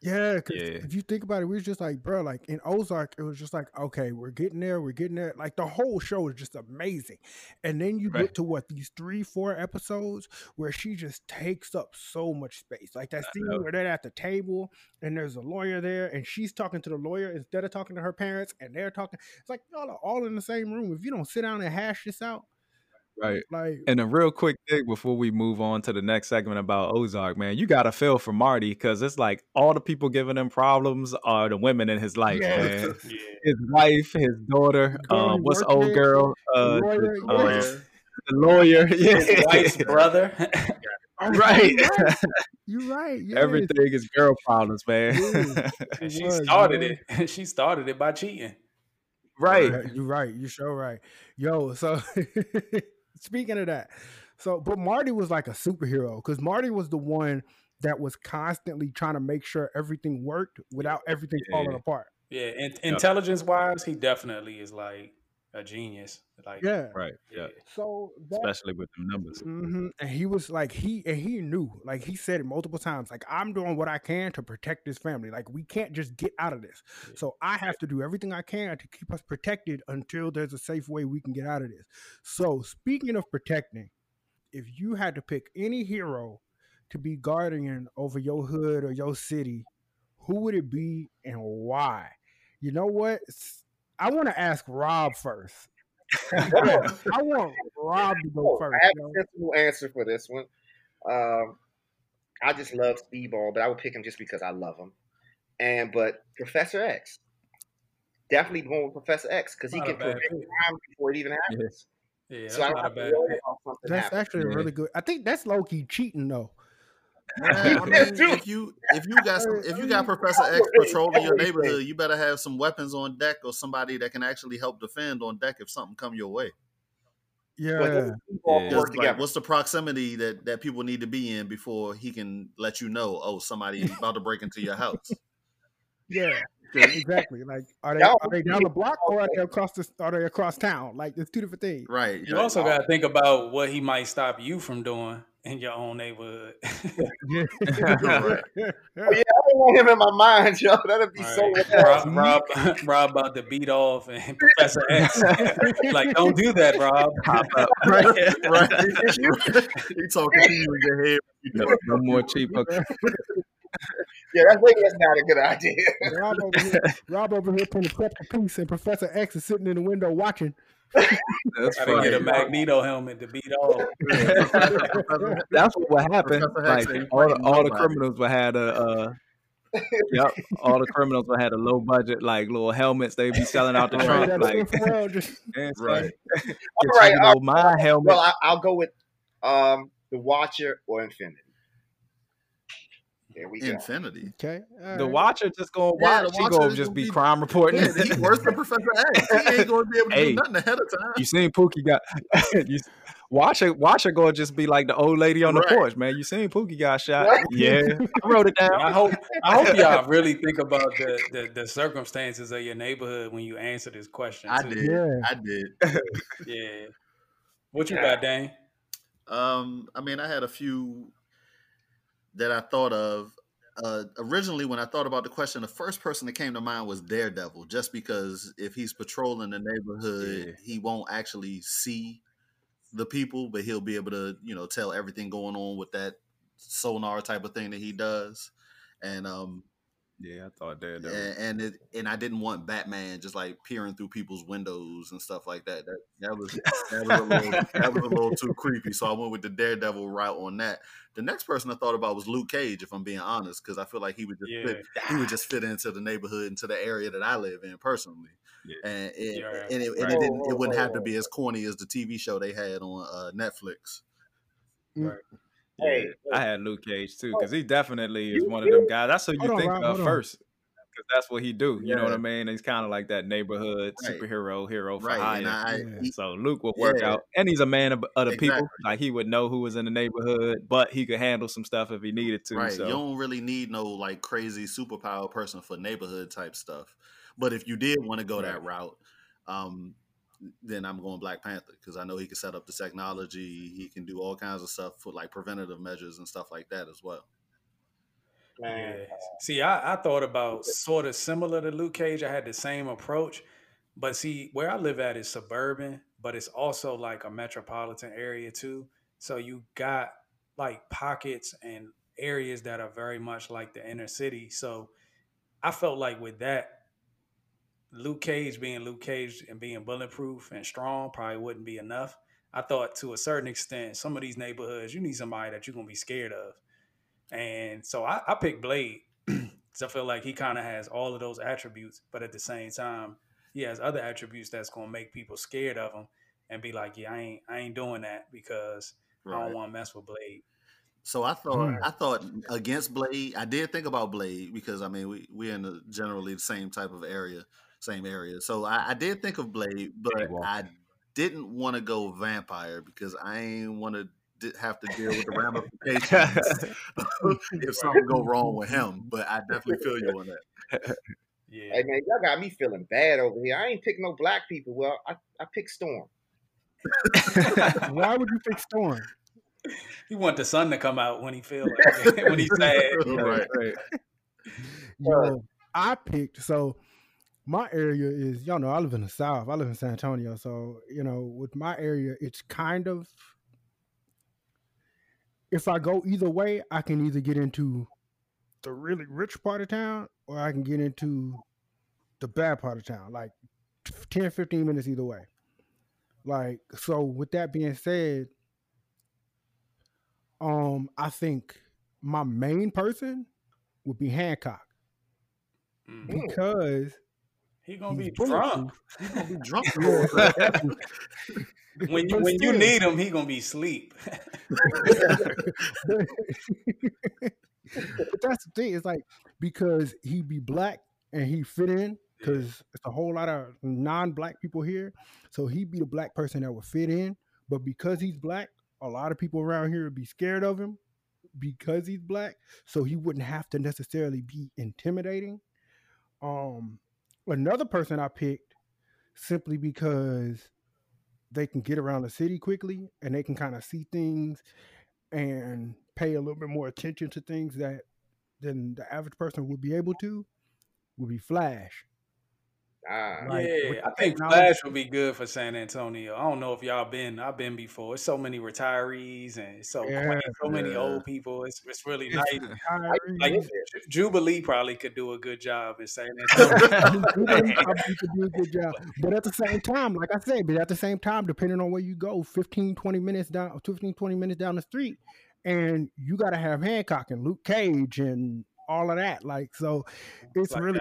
Yeah, 'cause Yeah. if you think about it, we was just like, bro, like in Ozark, it was just like, okay, we're getting there, we're getting there. Like the whole show is just amazing. And then you Right. get to what these three, four episodes where she just takes up so much space. Like that scene where they're at the table and there's a lawyer there and she's talking to the lawyer instead of talking to her parents and they're talking. It's like y'all are all in the same room. If you don't sit down and hash this out, Right. Like, And a real quick thing before we move on to the next segment about Ozark, man, you gotta feel for Marty because it's like all the people giving him problems are the women in his life, Yeah. man. (laughs) Yeah. His wife, his daughter, The um, what's old with, girl? Uh, the lawyer, the, yeah. um, Yeah. the lawyer, (laughs) (laughs) yeah, His wife's brother. oh, right. You're right. You're right. Yes. Everything is girl problems, man. Yeah. and she was, started man. it. she started it by cheating. right. You're right. You're sure right. Yo, so speaking of that, so but Marty was like a superhero because Marty was the one that was constantly trying to make sure everything worked without everything Yeah. falling apart. Yeah, in, intelligence wise, he definitely is like a genius. Like, Yeah. Right. Yeah. So that Especially with the numbers. hmm And he was like he and he knew, like he said it multiple times, like I'm doing what I can to protect this family. Like we can't just get out of this. So I have to do everything I can to keep us protected until there's a safe way we can get out of this. So speaking of protecting, if you had to pick any hero to be guardian over your hood or your city, who would it be and why? You know what? S- I want to ask Rob first. (laughs) I want Rob to go Oh, first. I have yo. a simple answer for this one. Um, I just love Speedball, but I would pick him just because I love him. And but Professor X, definitely going with Professor X because he can bad prevent crime before it even happens. Yeah, that's so I don't not a have to bad worry about something That's happening. actually Yeah. really good. I think that's low key cheating though. Man, I mean, if you if you got some if you got (laughs) Professor X patrolling your neighborhood, you better have some weapons on deck or somebody that can actually help defend on deck if something come your way. Yeah, him and Speedball Yeah. Like, what's the proximity that that people need to be in before he can let you know? Oh, somebody (laughs) about to break into your house. yeah, exactly. Like, are they Y'all- are they down the block or are they across the are they across town? Like, it's two different things. Right. You right. also got to think about what he might stop you from doing in your own neighborhood. Yeah. (laughs) Right. Yeah, I don't want him in my mind, (laughs) yo. That'd be so. Right. Rob, Rob, (laughs) Rob about to beat off and Professor X. like, don't do that, Rob. Pop up. right. right. he talking to you in your head. No, no more cheap hooker. Yeah, that's maybe that's not a good idea. Rob over here, Rob over here putting a prep piece, and Professor X is sitting in the window watching. That's I didn't get a. Magneto helmet to beat off. (laughs) That's what would happen. Like all the all the criminals would had a uh, yep, all the criminals would had a low budget like little helmets they'd be selling out the Right. trunk like infrared (laughs) just man, son, Right. All right, you, you my helmet. Well, I, I'll go with um the Watcher or Infinity. There we go. Infinity. okay. all the watcher just gonna Yeah, watch. the He Watcher gonna just gonna be be- crime reporting. Yeah, he worse than Professor X. He ain't going to be able to Hey. do nothing ahead of time. you seen Pookie got (laughs) you, Watcher Watcher gonna just be like the old lady on the Right. porch, man. You seen Pookie got shot? Right. (laughs) Yeah, I wrote it down. I hope I hope y'all really (laughs) think about the, the, the circumstances of your neighborhood when you answer this question. I too. did. Yeah. I did. Yeah. What you got, Dane? Um, I mean, I had a few that I thought of. Uh, originally, when I thought about the question, the first person that came to mind was Daredevil, just because if he's patrolling the neighborhood, Yeah. he won't actually see the people, but he'll be able to, you know, tell everything going on with that sonar type of thing that he does. And um, Yeah, I thought that. that and and, it, and I didn't want Batman just like peering through people's windows and stuff like that. That that was that was a little that was a little too creepy. So I went with the Daredevil route on that. The next person I thought about was Luke Cage, if I'm being honest, because I feel like he would just Yeah. fit, he would just fit into the neighborhood, into the area that I live in personally. Yeah. And it, Yeah, and, it, and it didn't it wouldn't have to be as corny as the TV show they had on uh, Netflix. Hey, I had Luke Cage too, because he definitely is one of them guys. That's who you Hold on, think Rob, of first, because that's what he do. You know what I mean? He's kind of like that neighborhood Right. superhero hero for Right. hire. I, Yeah. so Luke would work Yeah. out, and he's a man of, of the people. Like he would know who was in the neighborhood, but he could handle some stuff if he needed to. Right. So You don't really need no like crazy superpower person for neighborhood type stuff. But if you did want to go that route, um, then I'm going Black Panther because I know he can set up the technology. He can do all kinds of stuff for like preventative measures and stuff like that as well. man. Yeah. See, I, I thought about sort of similar to Luke Cage. I had the same approach, but see, where I live at is suburban, but it's also like a metropolitan area too. So you got like pockets and areas that are very much like the inner city. So I felt like with that, Luke Cage being Luke Cage and being bulletproof and strong probably wouldn't be enough. I thought to a certain extent, some of these neighborhoods, you need somebody that you're gonna be scared of. And so I, I picked Blade (clears throat) because I feel like he kind of has all of those attributes, but at the same time, he has other attributes that's gonna make people scared of him and be like, yeah, I ain't I ain't doing that because I don't want to mess with Blade. So I thought Mm. I thought against Blade. I did think about Blade because I mean we we're in the, generally the same type of area, same area. So I, I did think of Blade, but I didn't want to go vampire because I ain't want to have to deal with the ramifications (laughs) (laughs) if something go wrong with him. But I definitely feel you on that. (laughs) Yeah. Hey man, y'all got me feeling bad over here. I ain't pick no black people. Well, I, I picked Storm. Why would you pick Storm? He want the sun to come out when he feel like when he's sad. Right. right. Yo, I picked so my area is y'all know I live in the south. I live in San Antonio, so you know with my area, it's kind of if I go either way, I can either get into the really rich part of town or I can get into the bad part of town, like 10, 15 minutes either way. Like so with that being said, um I think my main person would be Hancock Mm. because He gonna be drunk. bulletproof. You gonna be drunk? When you But (laughs) when you need him, he gonna be asleep. (laughs) but that's the thing. It's like because he be black and he fit in because it's a whole lot of non-black people here. So he be the black person that would fit in. But because he's black, a lot of people around here would be scared of him because he's black. So he wouldn't have to necessarily be intimidating. Um, another person I picked simply because they can get around the city quickly and they can kind of see things and pay a little bit more attention to things that than the average person would be able to would be Flash. Ah, Like, yeah, I think Flash would be good for San Antonio. I don't know if y'all been. I've been before. It's so many retirees and so Yeah, quaint, so many yeah. old people. It's it's really It's nice. Kyrie, Like Jubilee probably could do a good job in San (laughs) Antonio. Everybody (laughs) probably could do a good job. But at the same time, like I said, but at the same time, depending on where you go, 15, 20 minutes down, 15, 20 minutes down the street, and you got to have Hancock and Luke Cage and all of that. Like, so it's like really,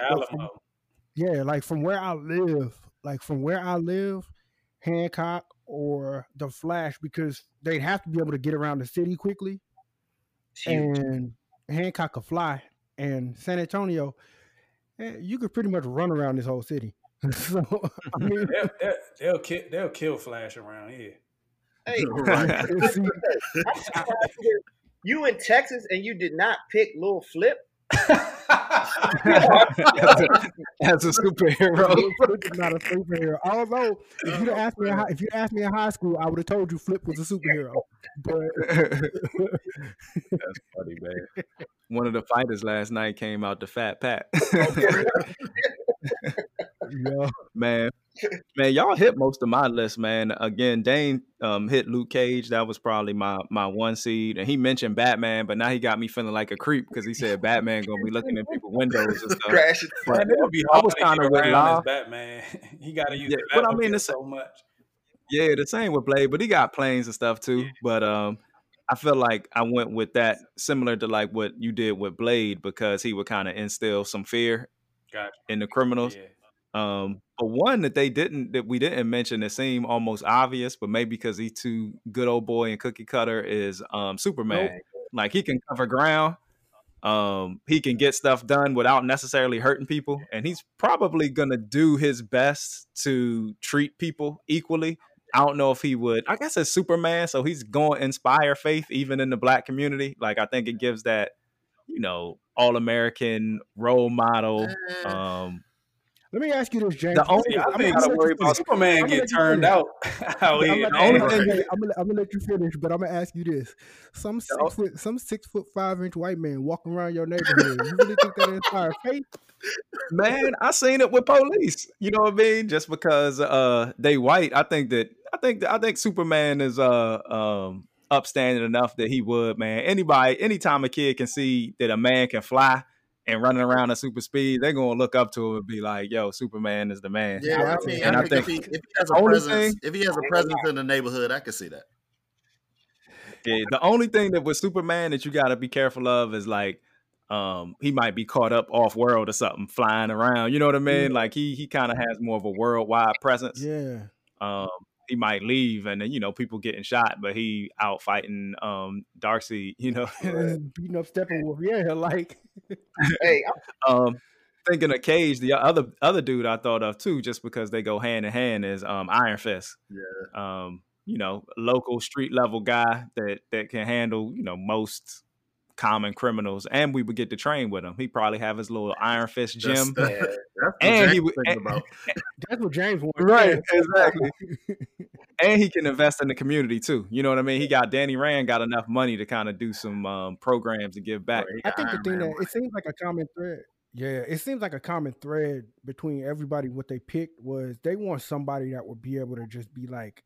yeah, like from where I live, like from where I live, Hancock or the Flash, because they'd have to be able to get around the city quickly and Hancock could fly, and San Antonio, eh, you could pretty much run around this whole city. (laughs) so I (laughs) mean, They'll, they'll, they'll kill they'll kill Flash around here. Hey, (laughs) Right. see, I'm surprised you- you in Texas and you did not pick Lil Flip. As a superhero. Flip is (laughs) not a superhero. Although, if you'd asked me, in high- if you asked me in high school, I would have told you Flip was a superhero. But That's funny, man. One of the fighters last night came out the Fat Pat. Oh, (laughs) yeah, man, man, y'all hit most of my list, man. Again, Dane um, hit Luke Cage. That was probably my my one seed, and he mentioned Batman, but now he got me feeling like a creep because he said Batman gonna be looking in people's windows and stuff. Crashing. But Man, it'll be I hard was kinda with around Law. Batman. (laughs) he got to use Yeah, the but I mean, it's- so much. Yeah, the same with Blade, but he got planes and stuff too. But um, I feel like I went with that similar to like what you did with Blade because he would kind of instill some fear Gotcha. in the criminals. Yeah. Um, but one that they didn't that we didn't mention that seemed almost obvious, but maybe because he's too good old boy and cookie cutter is um Superman. Like he can cover ground. Um, he can get stuff done without necessarily hurting people, and he's probably gonna do his best to treat people equally. I don't know if he would. I guess it's Superman, so he's going to inspire faith even in the black community. Like I think it gives that, you know, all American role model. Eh, Um, let me ask you this, James. The only- I I'm think gonna gotta let worry about. Superman I'm get turned finish. out (laughs) I'm gonna, I'm, I'm, gonna, I'm gonna let you finish, but I'm gonna ask you this: some six foot, some six foot five inch white man walking around your neighborhood. You really think that inspires faith? man, I seen it with police. You know what I mean? Just because uh they white, I think that I think I think Superman is uh um upstanding enough that he would, man. Anybody, anytime a kid can see that a man can fly and running around at super speed, they're gonna look up to him and be like, "Yo, Superman is the man." Yeah, I mean, and I, I think, think, if, he, if he has a presence, thing, if he has a presence in the neighborhood, I can see that. Yeah, the only thing that with Superman that you got to be careful of is like um he might be caught up off world or something flying around you know what i mean yeah. like he he kind of has more of a worldwide presence yeah um he might leave and then you know people getting shot but he out fighting um Darkseid you know? (laughs) Beating up steppenwolf. Yeah like (laughs) hey (laughs) um thinking of cage the other other dude i thought of too just because they go hand in hand is um iron fist. Yeah. Um you know local street level guy that that can handle you know most common criminals, and we would get to train with him. He probably have his little Iron Fist gym, that's, that's, and he would. And, (laughs) (laughs) that's what James wants, right? (laughs) Exactly. and he can invest in the community too. You know what I mean? He got Danny Rand got enough money to kind of do some um, programs to give back. I think Iron the thing Man that it seems like a common thread. Yeah, it seems like a common thread between everybody. What they picked was they want somebody that would be able to just be like,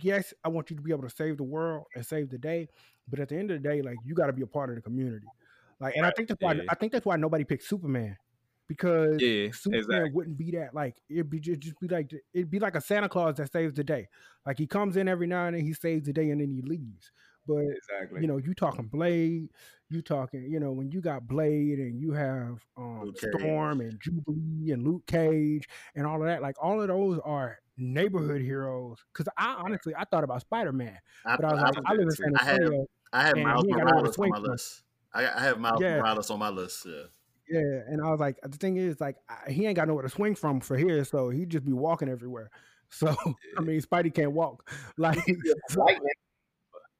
yes, I want you to be able to save the world and save the day, but at the end of the day, like you got to be a part of the community. Like, and right. I think that's why yeah. I think that's why nobody picked Superman because yeah, Superman exactly. wouldn't be that. Like it'd be just, just be like it'd be like a Santa Claus that saves the day. Like he comes in every now and then, he saves the day, and then he leaves. But exactly. you know, you talking Blade, you talking, you know, when you got Blade and you have um, Storm and Jubilee and Luke Cage and all of that, like all of those are neighborhood heroes. Because I honestly I thought about Spider Man, but I was like, I, live in San Antonio. I have, I have Miles Morales on my list. I, I have Miles yeah. Morales on my list. Yeah. Yeah, and I was like, the thing is, like, he ain't got nowhere to swing from for here, so he just be walking everywhere. (laughs) So I mean, Spidey can't walk. (laughs) Like,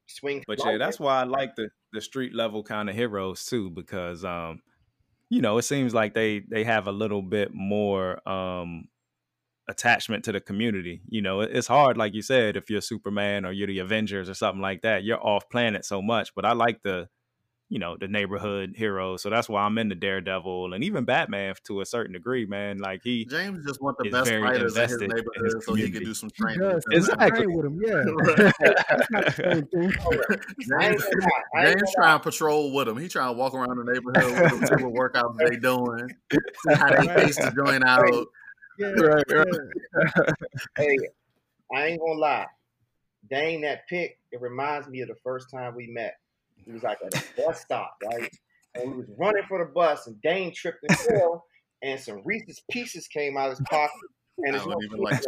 swing. But yeah, that's why I like the the street level kind of heroes too, because um, you know, it seems like they they have a little bit more um attachment to the community. You know, it's hard, like you said, if you're Superman or you're the Avengers or something like that, you're off planet so much. But I like the, you know, the neighborhood heroes. So that's why I'm into Daredevil and even Batman to a certain degree, man. Like he James just want the best fighters in his neighborhood in his so he can do some training. Exactly with him, yeah. (laughs) (laughs) James, James trying to patrol with him. He trying to walk around the neighborhood with him, see what workouts they doing, see how they face to joint out. Yeah, right, right. (laughs) hey, I ain't gonna lie. Dang that pick, it reminds me of the first time we met. He was like at a bus stop, right? And he was running for the bus, and Dane tripped and fell, and some Reese's Pieces came out of his pocket, and his even like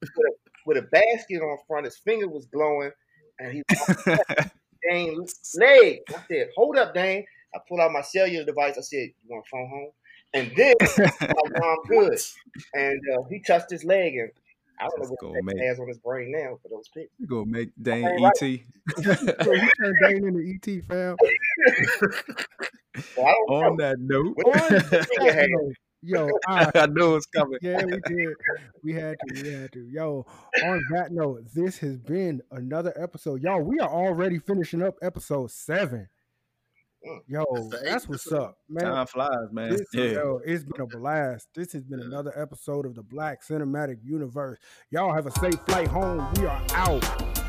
with a, with a basket on front. His finger was glowing, and he was (laughs) Dane leg. I said, "Hold up, Dane." I pulled out my cellular device. I said, "You want to phone home?" And then I'm good. And uh, he touched his leg, and I don't Just know what make, has on his brain now for those picks. You gonna make Dane ET? (laughs) so you turned Dane into ET, fam. well, on that note, on Yo, (laughs) I, I knew it was coming. Yeah, we did. We had to. We had to. Yo, on that note, this has been another episode. Y'all, we are already finishing up episode seven. Mm. Yo, that's what's up, man. Time flies, man. This, yeah. Yo, it's been a blast. This has been another episode of the Black Cinematic Universe. Y'all have a safe flight home. We are out.